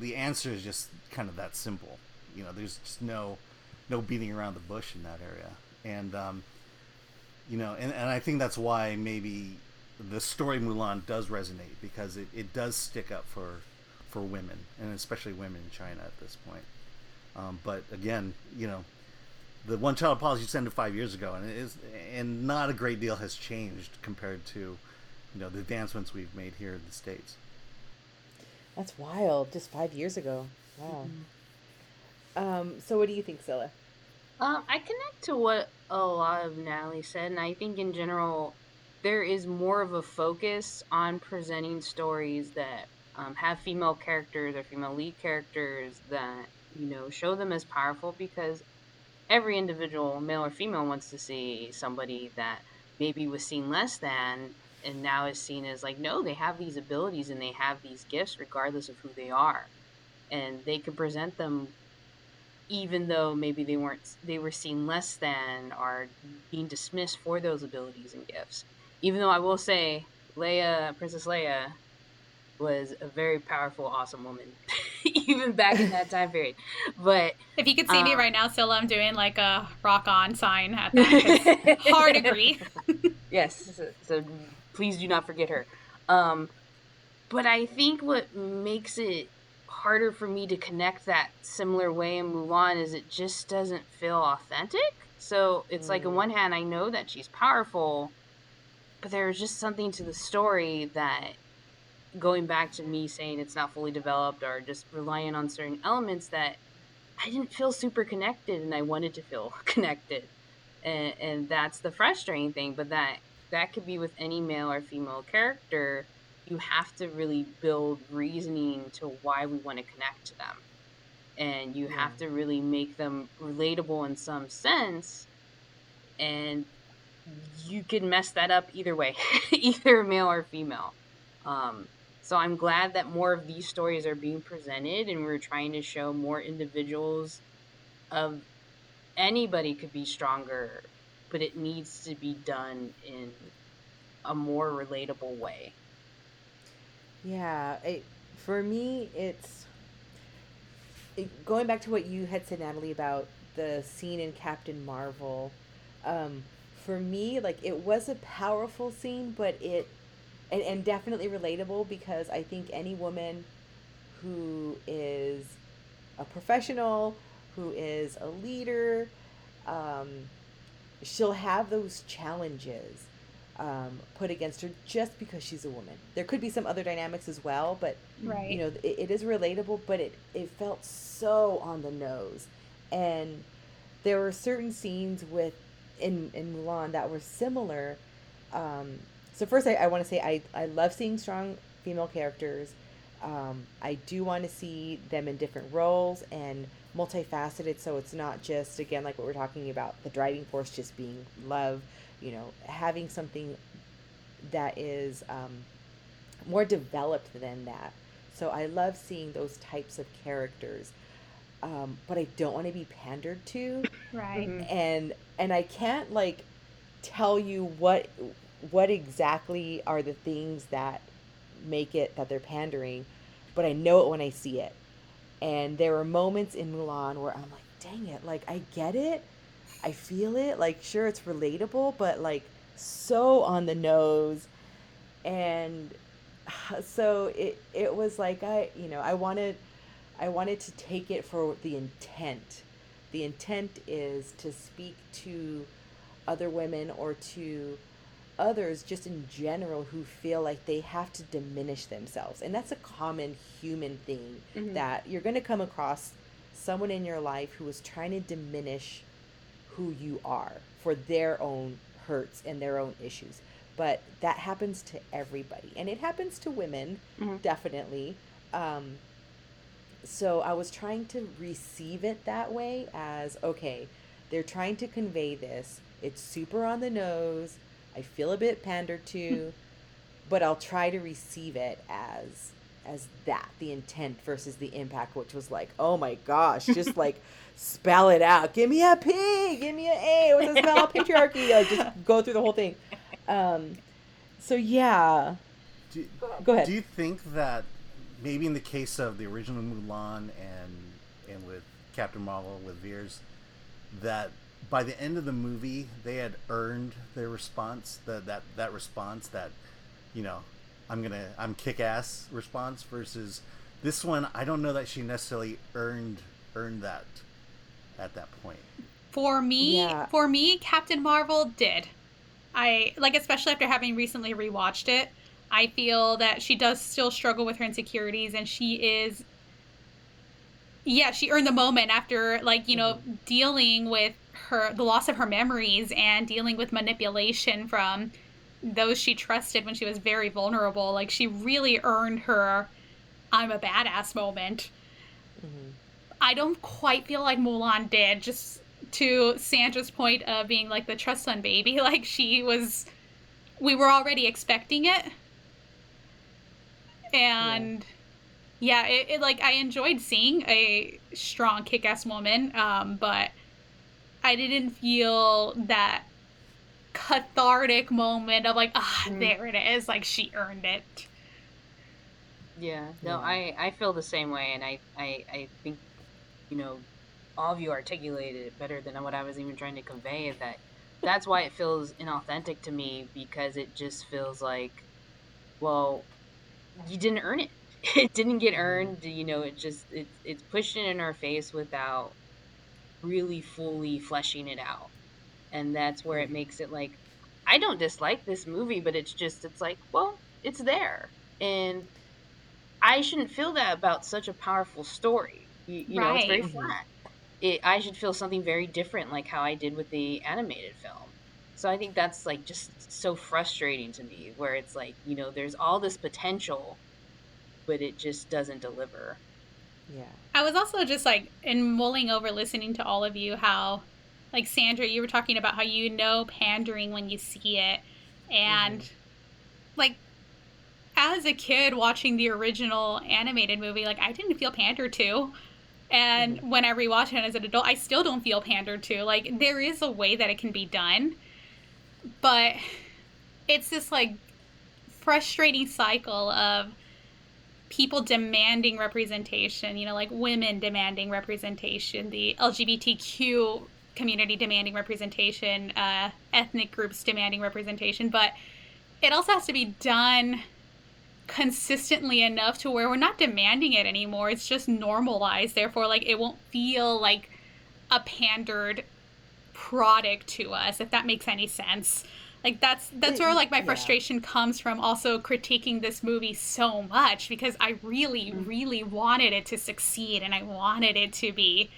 Speaker 5: the answer is just kind of that simple. You know there's just no no beating around the bush in that area. And um, you know and, and i think that's why maybe the story mulan does resonate because it, it does stick up for for women and especially women in china at this point um, but again you know the one child policy was ended five years ago and it is and not a great deal has changed compared to you know the advancements we've made here in the states
Speaker 1: That's wild. Just five years ago. Wow. Um. So, what do you think, Skilla?
Speaker 2: Um, I connect to what a lot of Natalie said, and I think in general, there is more of a focus on presenting stories that um, have female characters or female lead characters that you know show them as powerful because every individual, male or female, wants to see somebody that maybe was seen less than and now is seen as like, no, they have these abilities and they have these gifts regardless of who they are. And they can present them even though maybe they weren't they were seen less than or being dismissed for those abilities and gifts. Even though I will say Leia, Princess Leia, was a very powerful, awesome woman, even back in that time period. But
Speaker 3: if you could see um, me right now, still I'm doing like a rock on sign at that. hard agree.
Speaker 2: yes, so, so, please do not forget her. Um, but I think what makes it harder for me to connect that similar way in Mulan is it just doesn't feel authentic. So it's mm. like on mm. one hand, I know that she's powerful, but there's just something to the story that going back to me saying it's not fully developed or just relying on certain elements that I didn't feel super connected and I wanted to feel connected. And, and that's the frustrating thing, but that that could be with any male or female character. You have to really build reasoning to why we want to connect to them. And you yeah. have to really make them relatable in some sense. And you can mess that up either way, either male or female. Um, so I'm glad that more of these stories are being presented and we're trying to show more individuals of anybody could be stronger, but it needs to be done in a more relatable way.
Speaker 1: Yeah, it, for me, it's it, going back to what you had said, Natalie, about the scene in Captain Marvel. Um, for me, like it was a powerful scene, but it and, and definitely relatable because I think any woman who is a professional, who is a leader, um, she'll have those challenges um, put against her just because she's a woman. There could be some other dynamics as well, but right. you know it, it is relatable. But it it felt so on the nose, and there were certain scenes with in in Mulan that were similar. Um, so first, I, I want to say I, I love seeing strong female characters. Um, I do want to see them in different roles and multifaceted. So it's not just again like what we're talking about the driving force just being love. You know, having something that is um, more developed than that. So I love seeing those types of characters. Um, but I don't want to be pandered to.
Speaker 3: Right.
Speaker 1: And and I can't like tell you what what exactly are the things that make it that they're pandering, but I know it when I see it. And there are moments in Mulan where I'm like, dang it, like I get it. I feel it. Like sure it's relatable, but like so on the nose. And so it it was like I, you know, I wanted I wanted to take it for the intent. The intent is to speak to other women or to others just in general who feel like they have to diminish themselves and that's a common human thing mm-hmm. that you're going to come across someone in your life who is trying to diminish who you are for their own hurts and their own issues. But that happens to everybody and it happens to women mm-hmm. definitely. Um, so i was trying to receive it that way as okay they're trying to convey this. It's super on the nose. I feel a bit pandered to, but I'll try to receive it as as that the intent versus the impact, which was like, oh my gosh, just like spell it out. Give me a P, give me an A. What's the spell patriarchy? Like just go through the whole thing. Um, so yeah.
Speaker 5: Do, go ahead. Do you think that maybe in the case of the original Mulan and and with Captain Marvel with Vers, that by the end of the movie, they had earned their response. That that that response that, you know, I'm gonna I'm kick ass response versus this one. I don't know that she necessarily earned earned that at that point.
Speaker 3: For me, yeah. for me, Captain Marvel did. I like especially after having recently rewatched it. I feel that she does still struggle with her insecurities, and she is yeah she earned the moment after like you know mm-hmm. dealing with her the loss of her memories and dealing with manipulation from those she trusted when she was very vulnerable. Like she really earned her I'm a badass moment. Mm-hmm. I don't quite feel like Mulan did, just to Sandra's point of being like the trust fund baby, like she was, we were already expecting it. And yeah, it, it like I enjoyed seeing a strong kick ass woman, um, but I didn't feel that cathartic moment of like, ah,
Speaker 2: Mm.
Speaker 3: there it is, like she earned it.
Speaker 2: Yeah, no,
Speaker 1: Yeah.
Speaker 2: I, I feel the same way, and I, I, I think, you know, all of you articulated it better than what I was even trying to convey. Is that that's why it feels inauthentic to me because it just feels like, well, you didn't earn it. It didn't get earned. You know, it just it, it's pushed it in our face without really fully fleshing it out, and that's where it mm-hmm. makes it like, I don't dislike this movie, but it's just it's like, well, it's there, and I shouldn't feel that about such a powerful story. You, you know, it's very
Speaker 1: mm-hmm.
Speaker 2: flat. It, I should feel something very different, like how I did with the animated film. So I think that's like just so frustrating to me, where it's like you know, there's all this potential, but it just doesn't deliver.
Speaker 1: Yeah.
Speaker 3: I was also just like in mulling over listening to all of you how like Sandra you were talking about how you know pandering when you see it. And mm-hmm. like as a kid watching the original animated movie like I didn't feel pandered to. And mm-hmm. when I rewatch it as an adult I still don't feel pandered to. Like there is a way that it can be done but it's this like frustrating cycle of people demanding representation, you know, like women demanding representation, the LGBTQ community demanding representation, uh, ethnic groups demanding representation, but it also has to be done consistently enough to where we're not demanding it anymore. It's just normalized. Therefore, like, it won't feel like a pandered product to us, if that makes any sense. Like that's that's where like my
Speaker 1: Yeah.
Speaker 3: frustration comes from also critiquing this movie so much because I really really wanted it to succeed and I wanted it to be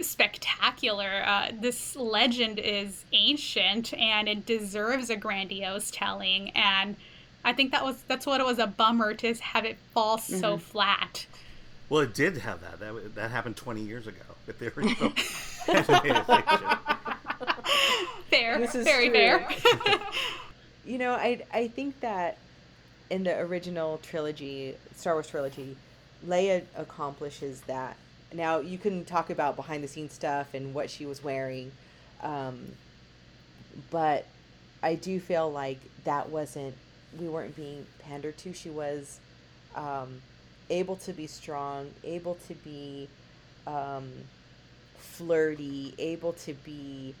Speaker 3: spectacular. Uh, this legend is ancient and it deserves a grandiose telling and I think that was that's what it was a bummer to have it fall so flat.
Speaker 5: Well, it did have that. That that happened 20 years ago with the original animated fiction.
Speaker 3: Fair,
Speaker 1: This is
Speaker 3: very
Speaker 1: true.
Speaker 3: fair.
Speaker 1: You know, I I think that in the original trilogy, Star Wars trilogy, Leia accomplishes that. Now you can talk about behind the scenes stuff and what she was wearing, um, but I do feel like that wasn't we weren't being pandered to. She was um, able to be strong, able to be um, flirty, able to be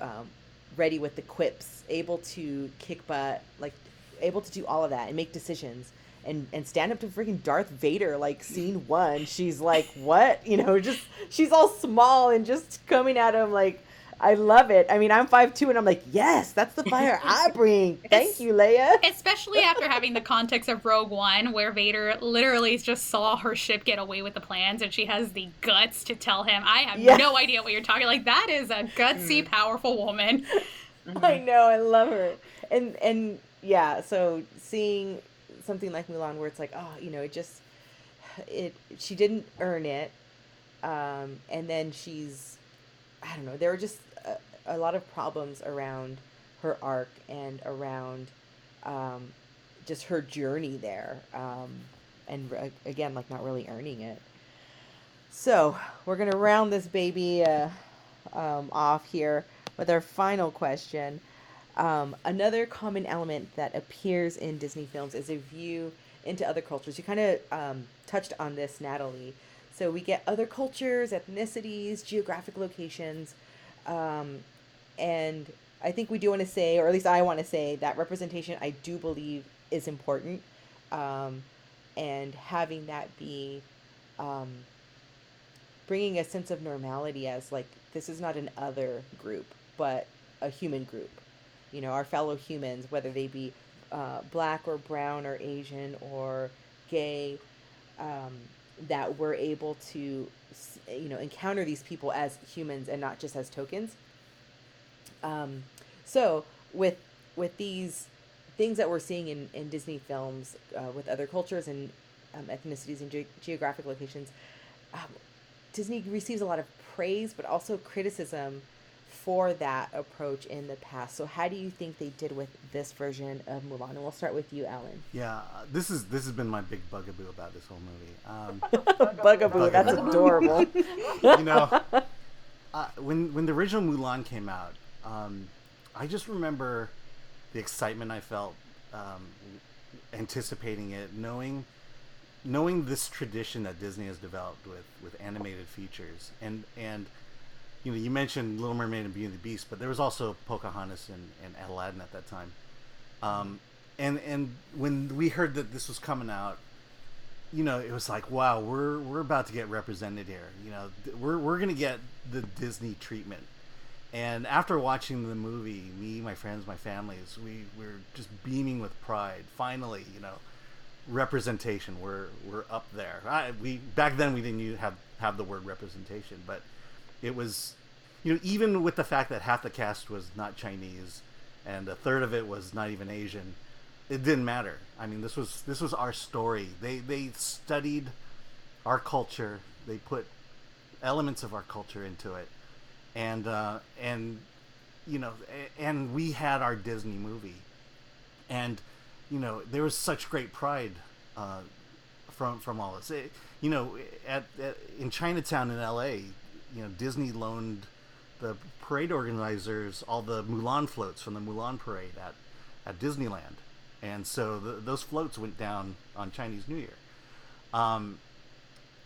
Speaker 1: um, ready with the quips, able to kick butt, like able to do all of that and make decisions and and stand up to freaking Darth Vader like scene 1. She's like, "What?" You know, just she's all small and just coming at him like I love it. I mean, I'm five two, and I'm like, "Yes, that's the fire I bring." Thank you, Leia.
Speaker 3: Especially after having the context of Rogue One, where Vader literally just saw her ship get away with the plans, and she has the guts to tell him, "I have
Speaker 1: Yeah.
Speaker 3: no idea what you're talking." Like that is a gutsy, mm. powerful woman.
Speaker 1: I know, I love her. And and yeah, so seeing something like Mulan where it's like, oh, you know, it just it she didn't earn it. Um and then she's I don't know, there were just a, a lot of problems around her arc and around um just her journey there. Um and uh, again, like not really earning it. So, we're to round this baby uh, um, off here with our final question. Um, another common element that appears in Disney films is a view into other cultures. You kind of um, touched on this, Natalie. So we get other cultures, ethnicities, geographic locations, um, and I think we do want to say, or at least I want to say, that representation I do believe is important, um, and having that be um, bringing a sense of normality as like this is not an other group, but a human group. You know, our fellow humans, whether they be uh, black or brown or Asian or gay, um, that we're able to, you know, encounter these people as humans and not just as tokens. Um, so with with these things that we're seeing in, in Disney films uh, with other cultures and um, ethnicities and ge- geographic locations, um, Disney receives a lot of praise but also criticism for that approach in the past. So how do you think they did with this version of Mulan? And we'll start with you, Alan.
Speaker 5: Yeah, uh, this is this has been my big bugaboo about this whole movie. Um,
Speaker 1: Bugaboo, that's adorable.
Speaker 5: you know, uh, when when the original Mulan came out, um, I just remember the excitement I felt um, anticipating it, knowing knowing this tradition that Disney has developed with with animated features, and and you know, you mentioned Little Mermaid and Beauty and the Beast, but there was also Pocahontas and, and Aladdin at that time. Um, and and when we heard that this was coming out, you know, it was like, wow, we're we're about to get represented here. You know, we're we're gonna get the Disney treatment. And after watching the movie, me, my friends, my families, we we're just beaming with pride. Finally, you know, representation. We're we're up there. I, we back then we didn't have have the word representation, but it was, you know, even with the fact that half the cast was not Chinese, and a third of it was not even Asian, it didn't matter. I mean, this was this was our story. They they studied our culture. They put elements of our culture into it, and uh, and you know, and we had our Disney movie, and you know, there was such great pride uh, from from all this. It, you know, at, at in Chinatown in L.A., you know, Disney loaned the parade organizers all the Mulan floats from the Mulan parade at at Disneyland, and so the, those floats went down on Chinese New Year. Um,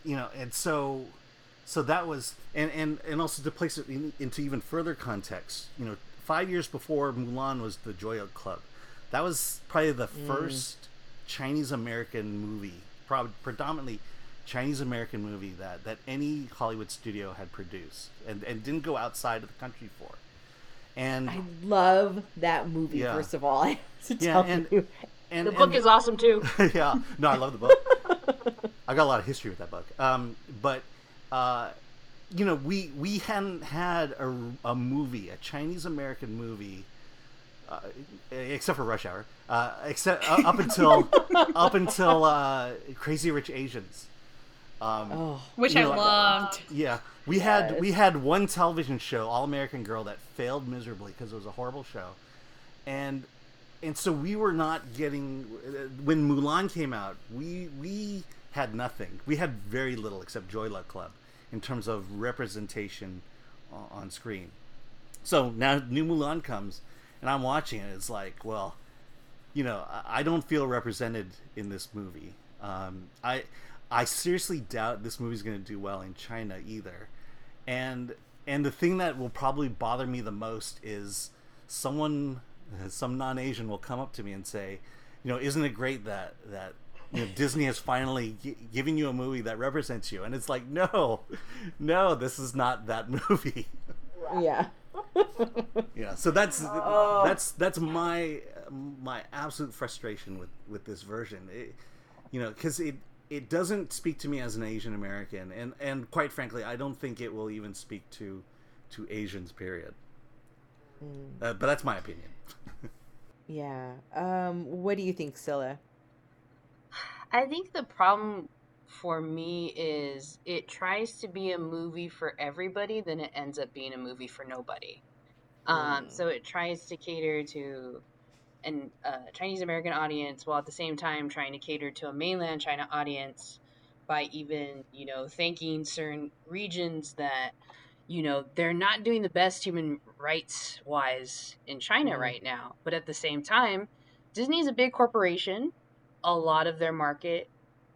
Speaker 5: you know, and so so that was and and and also to place it in, into even further context, you know, five years before Mulan was the Joy Club. That was probably the first Chinese American movie, prob- predominantly Chinese American movie that, that any Hollywood studio had produced and, and didn't go outside of the country for. And
Speaker 1: I love that movie.
Speaker 5: Yeah.
Speaker 1: First of all, I have to
Speaker 5: yeah,
Speaker 1: tell
Speaker 5: and,
Speaker 1: you.
Speaker 5: and
Speaker 2: The book
Speaker 5: and-
Speaker 2: is awesome too.
Speaker 5: yeah, no, I love the book. I got a lot of history with that book. Um, but uh, you know, we we hadn't had a, a movie, a Chinese American movie, uh, except for Rush Hour, uh, except uh, up until up until uh, Crazy Rich Asians. Um,
Speaker 1: Oh,
Speaker 3: which
Speaker 5: You
Speaker 3: I
Speaker 5: know,
Speaker 3: loved.
Speaker 5: yeah, we had we had one television show, All American Girl, that failed miserably because it was a horrible show, and and so we were not getting when Mulan came out. We we had nothing. We had very little except Joy Luck Club in terms of representation on screen. So now new Mulan comes, and I'm watching it. It's like, well, you know, I- I don't feel represented in this movie. Um, I I seriously doubt this movie's going to do well in China either. And and the thing that will probably bother me the most is someone, some non-Asian, will come up to me and say, you know, isn't it great that that you know, Disney has finally gi- given you a movie that represents you? And it's like, no, no, this is not that movie.
Speaker 1: yeah.
Speaker 5: Yeah, so that's
Speaker 1: Oh.
Speaker 5: that's that's my my absolute frustration with with this version. It, you know, because it it doesn't speak to me as an Asian American, and and quite frankly, I don't think it will even speak to to Asians. Period. Uh, but that's my opinion.
Speaker 1: Yeah. Um, what do you think, Skilla?
Speaker 2: I think the problem for me is it tries to be a movie for everybody, then it ends up being a movie for nobody. Um,
Speaker 1: Mm.
Speaker 2: so it tries to cater to an uh, Chinese American audience while at the same time trying to cater to a mainland China audience by even, you know, thanking certain regions that, you know, they're not doing the best human rights wise in China
Speaker 1: Mhm.
Speaker 2: right now. But at the same time, Disney is a big corporation. A lot of their market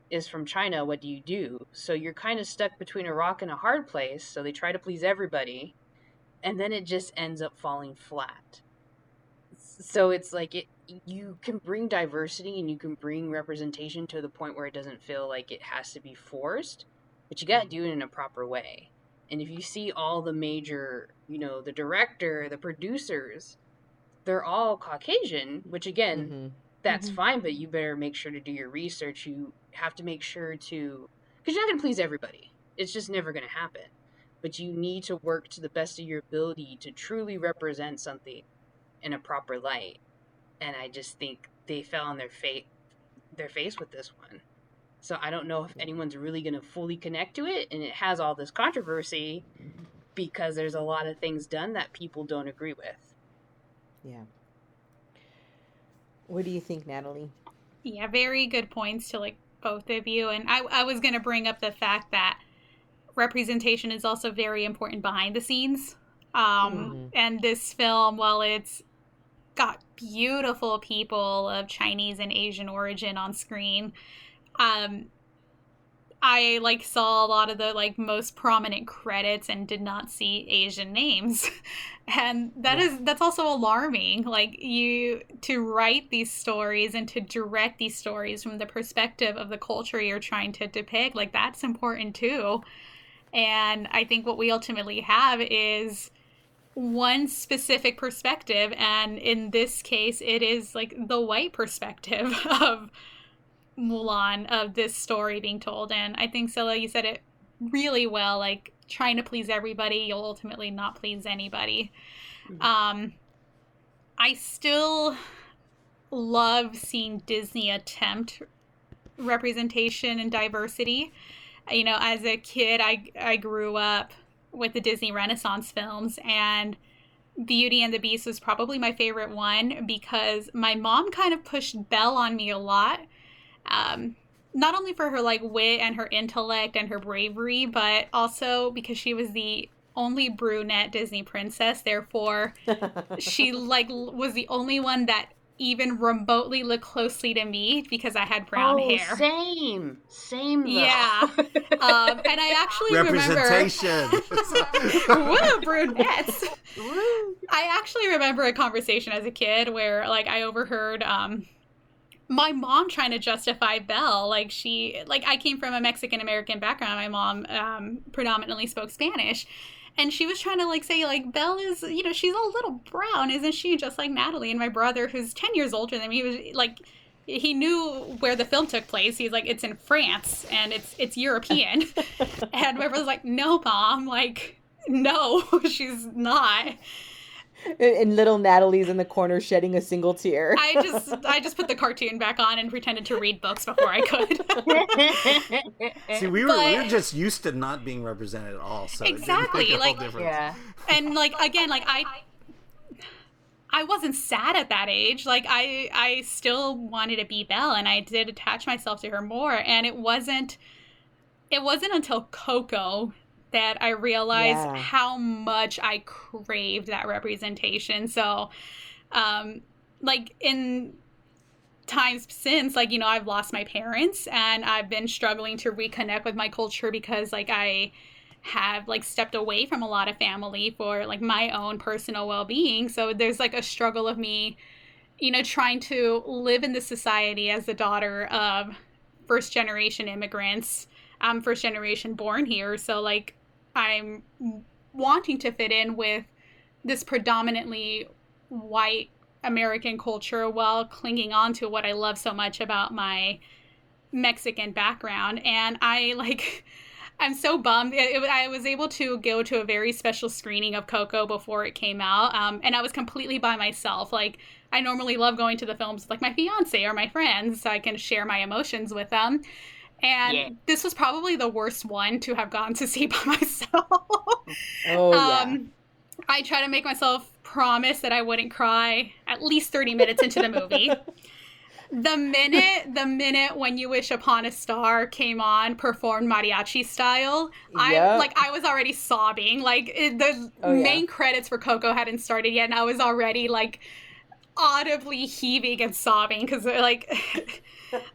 Speaker 2: is from China. What do you do? So you're kind of stuck between a rock and a hard place. So they try to please everybody, and then it just ends up falling flat. So it's like it you can bring diversity and you can bring representation to the point where it doesn't feel like it has to be forced, but you got to do it in a proper way. And if you see all the major, you know, the director, the producers, they're all Caucasian, which again,
Speaker 1: Mhm.
Speaker 2: that's
Speaker 3: Mhm.
Speaker 2: fine, but you better make sure to do your research. You have to make sure to, because you're not going to please everybody. It's just never going to happen. But you need to work to the best of your ability to truly represent something in a proper light. And I just think they fell on their fate, their face with this one. So I don't know if anyone's really going to fully connect to it, and it has all this controversy. because there's a lot of things done that people don't agree with.
Speaker 1: Yeah. What do you think, Natalie?
Speaker 3: Yeah, very good points to like both of you. And I, I was going to bring up the fact that representation is also very important behind the scenes. Um,
Speaker 1: Mhm.
Speaker 3: And this film, while it's got beautiful people of Chinese and Asian origin on screen, um, I like saw a lot of the like most prominent credits and did not see Asian names. And that
Speaker 1: Yeah.
Speaker 3: is that's also alarming. Like you to write these stories and to direct these stories from the perspective of the culture you're trying to depict, like that's important too. And I think what we ultimately have is one specific perspective and in this case it is like the white perspective of Mulan of this story being told. And I think Skilla, you said it really well. Like trying to please everybody, you'll ultimately not please anybody.
Speaker 2: Mhm.
Speaker 3: Um, I still love seeing Disney attempt representation and diversity. You know, as a kid, I I grew up with the Disney Renaissance films and Beauty and the Beast was probably my favorite one because my mom kind of pushed Belle on me a lot. Um, not only for her like wit and her intellect and her bravery, but also because she was the only brunette Disney princess. Therefore, she like was the only one that even remotely look closely to me because I had brown
Speaker 2: oh,
Speaker 3: hair.
Speaker 2: same, same. Though.
Speaker 3: Yeah. Um, and I actually remember.
Speaker 5: Representation.
Speaker 3: Woo, brunettes!
Speaker 2: Woo.
Speaker 3: I actually remember a conversation as a kid where, like, I overheard um, my mom trying to justify Belle. Like, she, like, I came from a Mexican American background. My mom um, predominantly spoke Spanish. And she was trying to, like, say, like, Belle is, you know, she's a little brown, isn't she? Just like Natalie. And my brother, who's 10 years older than me, was like, he knew where the film took place. He's like, it's in France and it's it's European. and my brother's like, no, mom, like, no, she's not.
Speaker 1: And little Natalie's in the corner shedding a single tear.
Speaker 3: I just I just put the cartoon back on and pretended to read books before I could.
Speaker 5: See, we were, we were just used to not being represented at all. So it
Speaker 3: Exactly,
Speaker 5: make a whole
Speaker 3: like-
Speaker 5: difference.
Speaker 2: yeah.
Speaker 3: and like again, like I I wasn't sad at that age. Like I I still wanted to be Belle and I did attach myself to her more and it wasn't it wasn't until Coco that I realized
Speaker 1: Yeah.
Speaker 3: how much I craved that representation. So um like in times since like you know I've lost my parents and I've been struggling to reconnect with my culture because like I have like stepped away from a lot of family for like my own personal well-being so there's like a struggle of me you know trying to live in the society as the daughter of first generation immigrants i'm first generation born here so like i'm wanting to fit in with this predominantly white american culture while clinging on to what i love so much about my mexican background and i like I'm so bummed. It, it- I was able to go to a very special screening of Coco before it came out, um, and I was completely by myself. Like I normally love going to the films with like my fiance or my friends, so I can share my emotions with them. And
Speaker 2: Yeah.
Speaker 3: this was probably the worst one to have gone to see by myself.
Speaker 1: oh yeah.
Speaker 3: um, I try to make myself promise that I wouldn't cry at least 30 minutes into the movie. the minute the minute when you wish upon a star came on performed mariachi style i
Speaker 1: Yep.
Speaker 3: like i was already sobbing like it, the
Speaker 1: Oh, yeah.
Speaker 3: main credits for coco hadn't started yet and i was already like audibly heaving and sobbing because like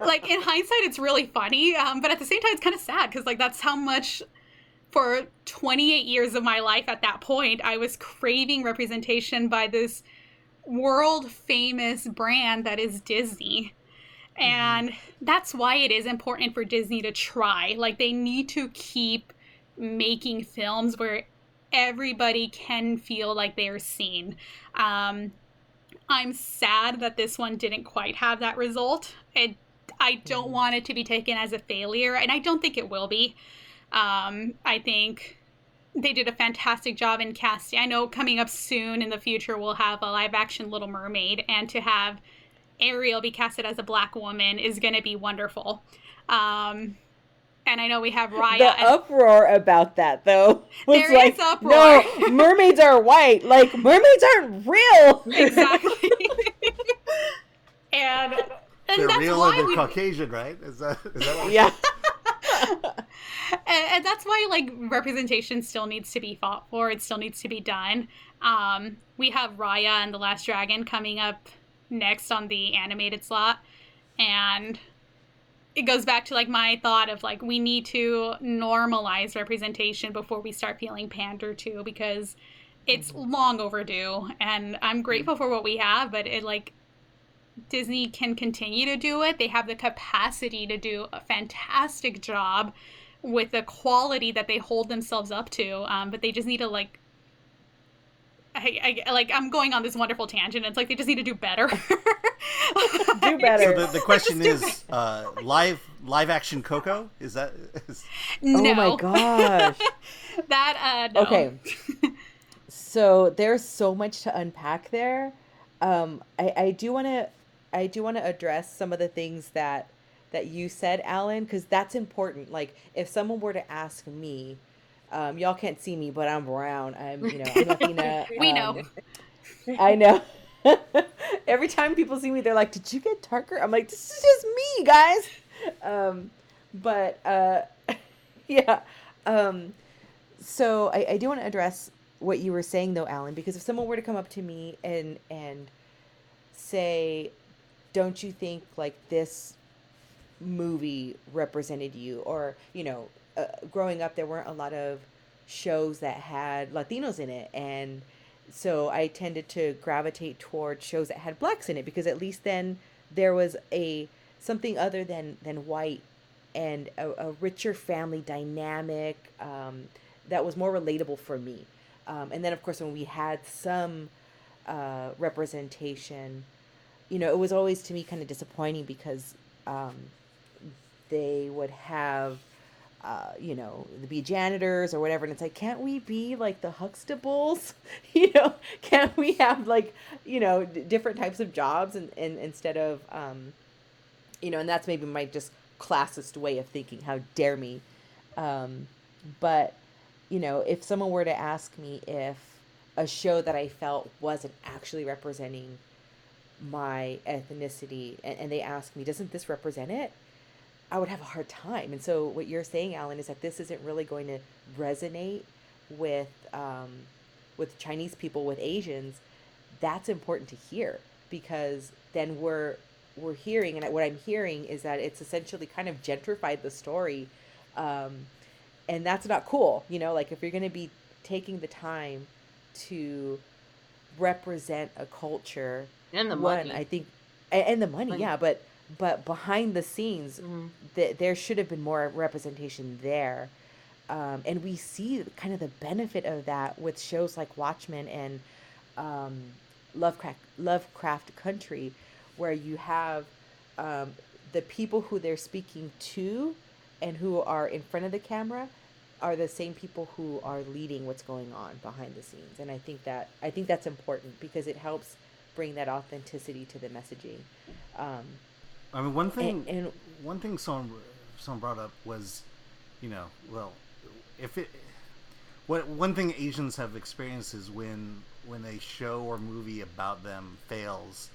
Speaker 3: like in hindsight it's really funny um, but at the same time it's kind of sad because like that's how much for 28 years of my life at that point i was craving representation by this world famous brand that is disney. And that's why it is important for disney to try. Like they need to keep making films where everybody can feel like they're seen. Um, i'm sad that this one didn't quite have that result. It, i don't want it to be taken as a failure and i don't think it will be um, I think they did a fantastic job in casting. I know coming up soon in the future we'll have a live action Little Mermaid, and to have Ariel be casted as a black woman is going to be wonderful. Um, and I know we have Raya.
Speaker 1: the
Speaker 3: and-
Speaker 1: uproar about that though was
Speaker 3: There
Speaker 1: like
Speaker 3: is uproar.
Speaker 1: no mermaids are white like mermaids aren't real
Speaker 3: exactly. and and
Speaker 5: They're
Speaker 3: that's
Speaker 5: real
Speaker 3: why
Speaker 5: and they're
Speaker 3: we,
Speaker 5: Caucasian, right? Is that is that what
Speaker 1: yeah
Speaker 3: and, and that's why like representation still needs to be fought for. It still needs to be done. Um, we have Raya and the Last Dragon coming up next on the animated slot, and it goes back to like my thought of like we need to normalize representation before we start feeling pandered to because it's long overdue and i'm grateful for what we have but it like disney can continue to do it. They have the capacity to do a fantastic job with the quality that they hold themselves up to um, but they just need to like I, I like i'm going on this wonderful tangent. It's like they just need to do better.
Speaker 1: Do better.
Speaker 5: So the, the question
Speaker 3: Just
Speaker 5: is, uh, live live action Coco? Is that? Is,
Speaker 3: no
Speaker 1: oh my gosh.
Speaker 3: That uh no.
Speaker 1: okay. So there's so much to unpack there. Um i i do want to i do want to address some of the things that that you said alan because that's important. Like if someone were to ask me um y'all can't see me but i'm brown. I'm you know i'm latina
Speaker 3: We know.
Speaker 1: um, i know. Every time people see me they're like did you get darker? I'm like this is just me guys. Um but uh yeah um so I, I do want to address what you were saying though alan because if someone were to come up to me and and say don't you think like this movie represented you? Or you know uh, growing up there weren't a lot of shows that had latinos in it. And so i tended to gravitate toward shows that had blacks in it because at least then there was a something other than than white and a, a richer family dynamic um, that was more relatable for me. Um, and then of course when we had some uh, representation you know it was always to me kind of disappointing because um, they would have uh, you know, the be janitors or whatever. And it's like, can't we be like the Huxtables? you know, can't we have like, you know, d- different types of jobs and, and instead of, um, you know, and that's maybe my just classist way of thinking. How dare me? Um, but, you know, if someone were to ask me if a show that I felt wasn't actually representing my ethnicity and, and they ask me, doesn't this represent it? I would have a hard time. And so what you're saying, Alan, is that this isn't really going to resonate with um, with Chinese people, with Asians. That's important to hear because then we're we're hearing, and what I'm hearing is that it's essentially kind of gentrified the story, um, and that's not cool. You know, like if you're going to be taking the time to represent a culture,
Speaker 2: And the
Speaker 1: one,
Speaker 2: money.
Speaker 1: I think, and, and the money,
Speaker 2: Money.
Speaker 1: yeah, but but behind the scenes,
Speaker 2: Mhm.
Speaker 1: th- there should have been more representation there. Um, and we see kind of the benefit of that with shows like Watchmen and um, Lovecraft, Lovecraft Country, where you have um, the people who they're speaking to and who are in front of the camera are the same people who are leading what's going on behind the scenes. And I think that I think that's important because it helps bring that authenticity to the messaging. Um,
Speaker 5: I mean, one thing,
Speaker 1: and, and
Speaker 5: one thing someone someone brought up was, you know, well, if it, what one thing Asians have experienced is when when a show or movie about them fails,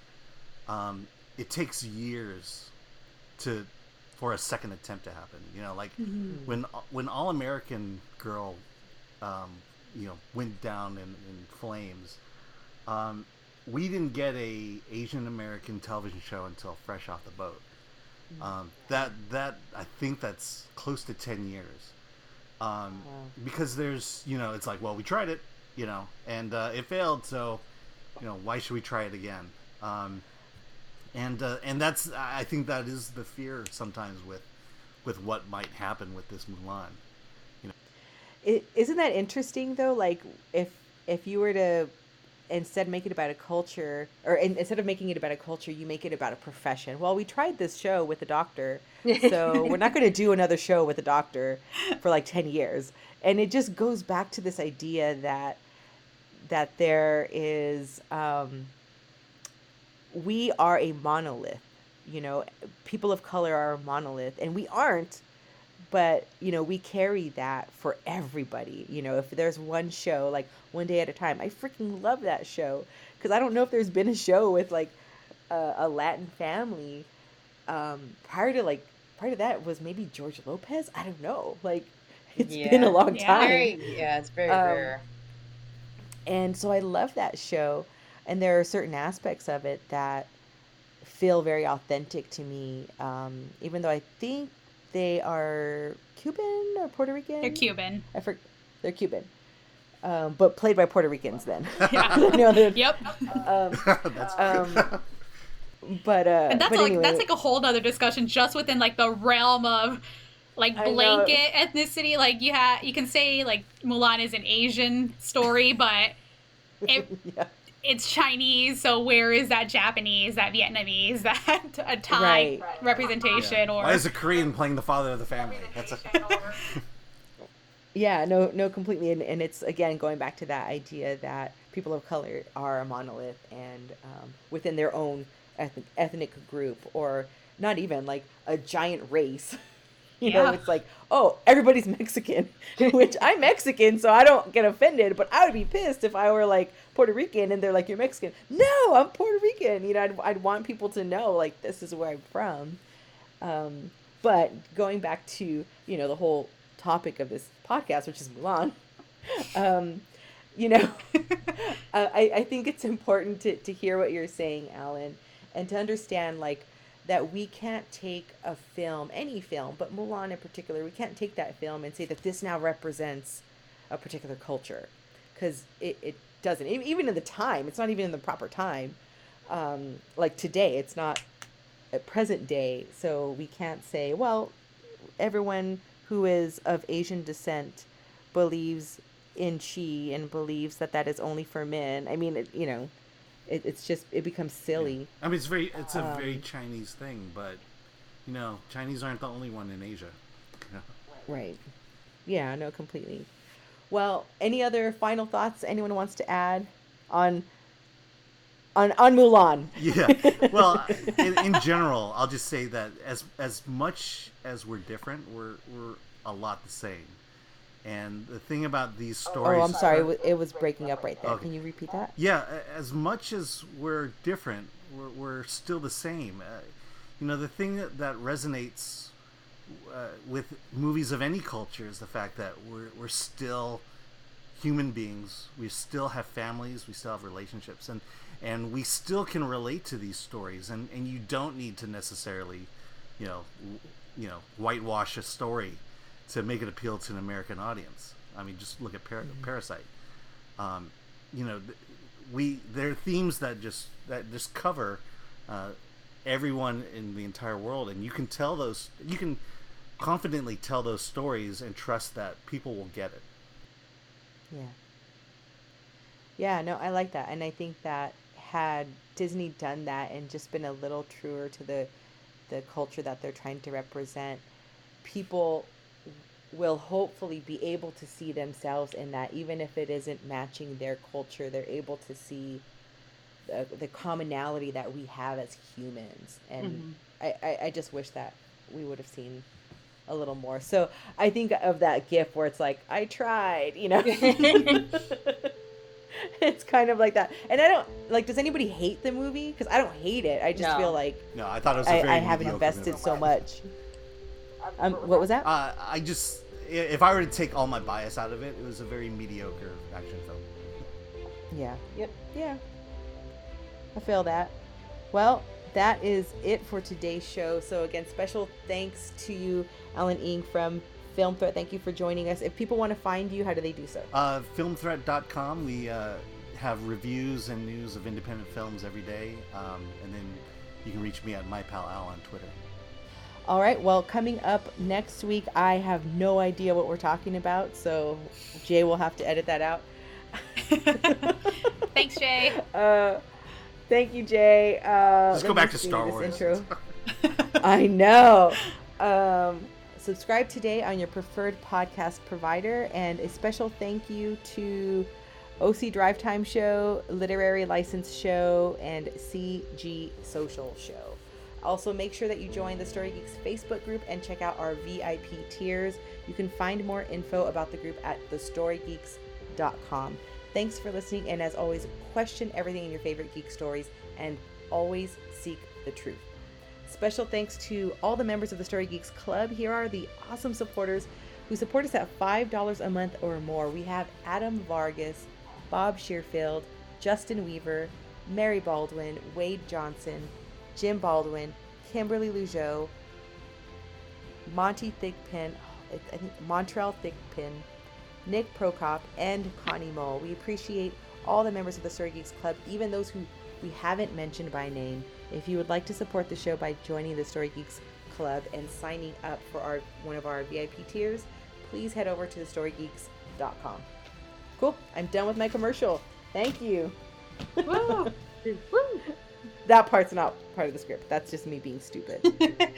Speaker 5: um, it takes years to for a second attempt to happen. You know, like when when All American Girl, um, you know, went down in, in flames. Um, we didn't get a Asian American television show until fresh off the boat. Um, that that I think that's close to ten years. Um,
Speaker 1: Wow.
Speaker 5: because there's you know it's like well we tried it you know and uh, it failed so you know why should we try it again um, and uh, and that's I think that is the fear sometimes with with what might happen with this Mulan.
Speaker 1: You is isn't that interesting though? Like if if you were to instead make it about a culture, or in, instead of making it about a culture, you make it about a profession. Well, we tried this show with the doctor, so we're not going to do another show with the doctor for like ten years. And it just goes back to this idea that that there is um, we are a monolith. You know, people of color are a monolith, and we aren't but you know we carry that for everybody you know if there's one show like one day at a time i freaking love that show because i don't know if there's been a show with like a, a latin family um prior to like prior to that was maybe george lopez i don't know like it's been a long
Speaker 3: Yeah.
Speaker 1: time
Speaker 6: Very, yeah, it's very
Speaker 1: Um,
Speaker 6: rare.
Speaker 1: and so I love that show. And there are certain aspects of it that feel very authentic to me, um, even though I think they are Cuban or Puerto Rican.
Speaker 3: They're Cuban.
Speaker 1: I for, they're Cuban, um, but played by Puerto Ricans. Then,
Speaker 3: Yeah.
Speaker 1: no, they're-
Speaker 3: Yep.
Speaker 1: um,
Speaker 5: That's
Speaker 1: um, but uh,
Speaker 3: And that's
Speaker 1: but
Speaker 3: like
Speaker 1: anyway,
Speaker 3: that's like a whole other discussion just within like the realm of like blanket ethnicity. Like you have you can say like Mulan is an Asian story, but it
Speaker 1: yeah,
Speaker 3: it's Chinese, so where is that Japanese, that Vietnamese, that a Thai
Speaker 1: Right.
Speaker 3: representation or
Speaker 5: Why is a Korean playing the father of the family? That's a,
Speaker 1: yeah, no, no, completely, and, and it's again going back to that idea that people of color are a monolith and um, within their own ethnic, ethnic group, or not even like a giant race. You know, it's like, oh, everybody's Mexican, which I'm Mexican, so I don't get offended. But I would be pissed if I were like Puerto Rican and they're like, you're Mexican. No, I'm Puerto Rican. You know, I'd, I'd want people to know like this is where I'm from. Um, but going back to you know the whole topic of this podcast, which is Mulan, um, you know, I I think it's important to to hear what you're saying, Alan, and to understand like that we can't take a film, any film, but Mulan in particular, we can't take that film and say that this now represents a particular culture, because it it doesn't. Even in the time, it's not even in the proper time. Um, like today, it's not at present day, so we can't say, well, everyone who is of Asian descent believes in chi and believes that that is only for men. I mean, it, you know, it, it's just it becomes silly.
Speaker 5: I mean, it's very, it's a very
Speaker 1: Um,
Speaker 5: Chinese thing, but you know, Chinese aren't the only one in Asia.
Speaker 1: Right. Yeah, no, completely. Well, any other final thoughts anyone wants to add on on on Mulan?
Speaker 5: Yeah. Well, in, in general, I'll just say that as as much as we're different, we're we're a lot the same. And the thing about these stories.
Speaker 1: Oh, I'm sorry, it it was breaking up right there.
Speaker 5: Okay.
Speaker 1: Can you repeat that?
Speaker 5: Yeah, as much as we're different, we're, we're still the same. Uh, you know, the thing that, that resonates uh, with movies of any culture is the fact that we're, we're still human beings. We still have families. We still have relationships, and and we still can relate to these stories. And, and you don't need to necessarily, you know, w- you know, whitewash a story to make it appeal to an American audience. I mean, just look at Par- Parasite. Um, you know, th- we there are themes that just that just cover uh, everyone in the entire world, and you can tell those. You can confidently tell those stories and trust that people will get it.
Speaker 1: Yeah. Yeah, no, I like that. And I think that had Disney done that and just been a little truer to the the culture that they're trying to represent, people will hopefully be able to see themselves in that even if it isn't matching their culture, they're able to see the, the commonality that we have as humans. And mm-hmm. I, I, I just wish that we would have seen a little more. So I think of that gif where it's like, I tried, you know. it's kind of like that. And I don't like does anybody hate the movie? Because I don't hate it. I just
Speaker 6: No.
Speaker 1: feel like
Speaker 5: No, I thought it was. a
Speaker 1: I,
Speaker 5: very
Speaker 1: I haven't invested
Speaker 5: movie.
Speaker 1: so much. Um, what was that?
Speaker 5: Uh, I just, if I were to take all my bias out of it, it was a very mediocre action film.
Speaker 1: Yeah.
Speaker 6: Yep.
Speaker 1: Yeah. I feel that. Well, that is it for today's show. So again, special thanks to you, Alan Ng from Film Threat. Thank you for joining us. If people want to find you, how do they do so?
Speaker 5: Uh, filmthreat.com. We uh, have reviews and news of independent films every day, um, and then you can reach me at mypal on Twitter.
Speaker 1: All right. Well, coming up next week, I have no idea what we're talking about, so Jay will have to edit that out.
Speaker 3: Thanks, Jay.
Speaker 1: Uh, thank you, Jay. Uh,
Speaker 5: Just
Speaker 1: let
Speaker 5: go back to Star Wars.
Speaker 1: Intro. I know. Um, subscribe today on your preferred podcast provider, and a special thank you to OC Drive Time Show, Literary License Show, and CG Social Show. Also, make sure that you join the Story Geeks Facebook group and check out our VIP tiers. You can find more info about the group at thestorygeeks.com. Thanks for listening, and as always, question everything in your favorite geek stories and always seek the truth. Special thanks to all the members of the Story Geeks Club. Here are the awesome supporters who support us at $5 a month or more. We have Adam Vargas, Bob Shearfield, Justin Weaver, Mary Baldwin, Wade Johnson, Jim Baldwin, Kimberly Lugeau, Monty Thickpin, I think Montreal Thickpin, Nick Prokop, and Connie Mole. We appreciate all the members of the Story Geeks Club, even those who we haven't mentioned by name. If you would like to support the show by joining the Story Geeks Club and signing up for our one of our VIP tiers, please head over to thestorygeeks.com. Cool. I'm done with my commercial. Thank you.
Speaker 2: Woo! Woo!
Speaker 1: That part's not part of the script. That's just me being stupid.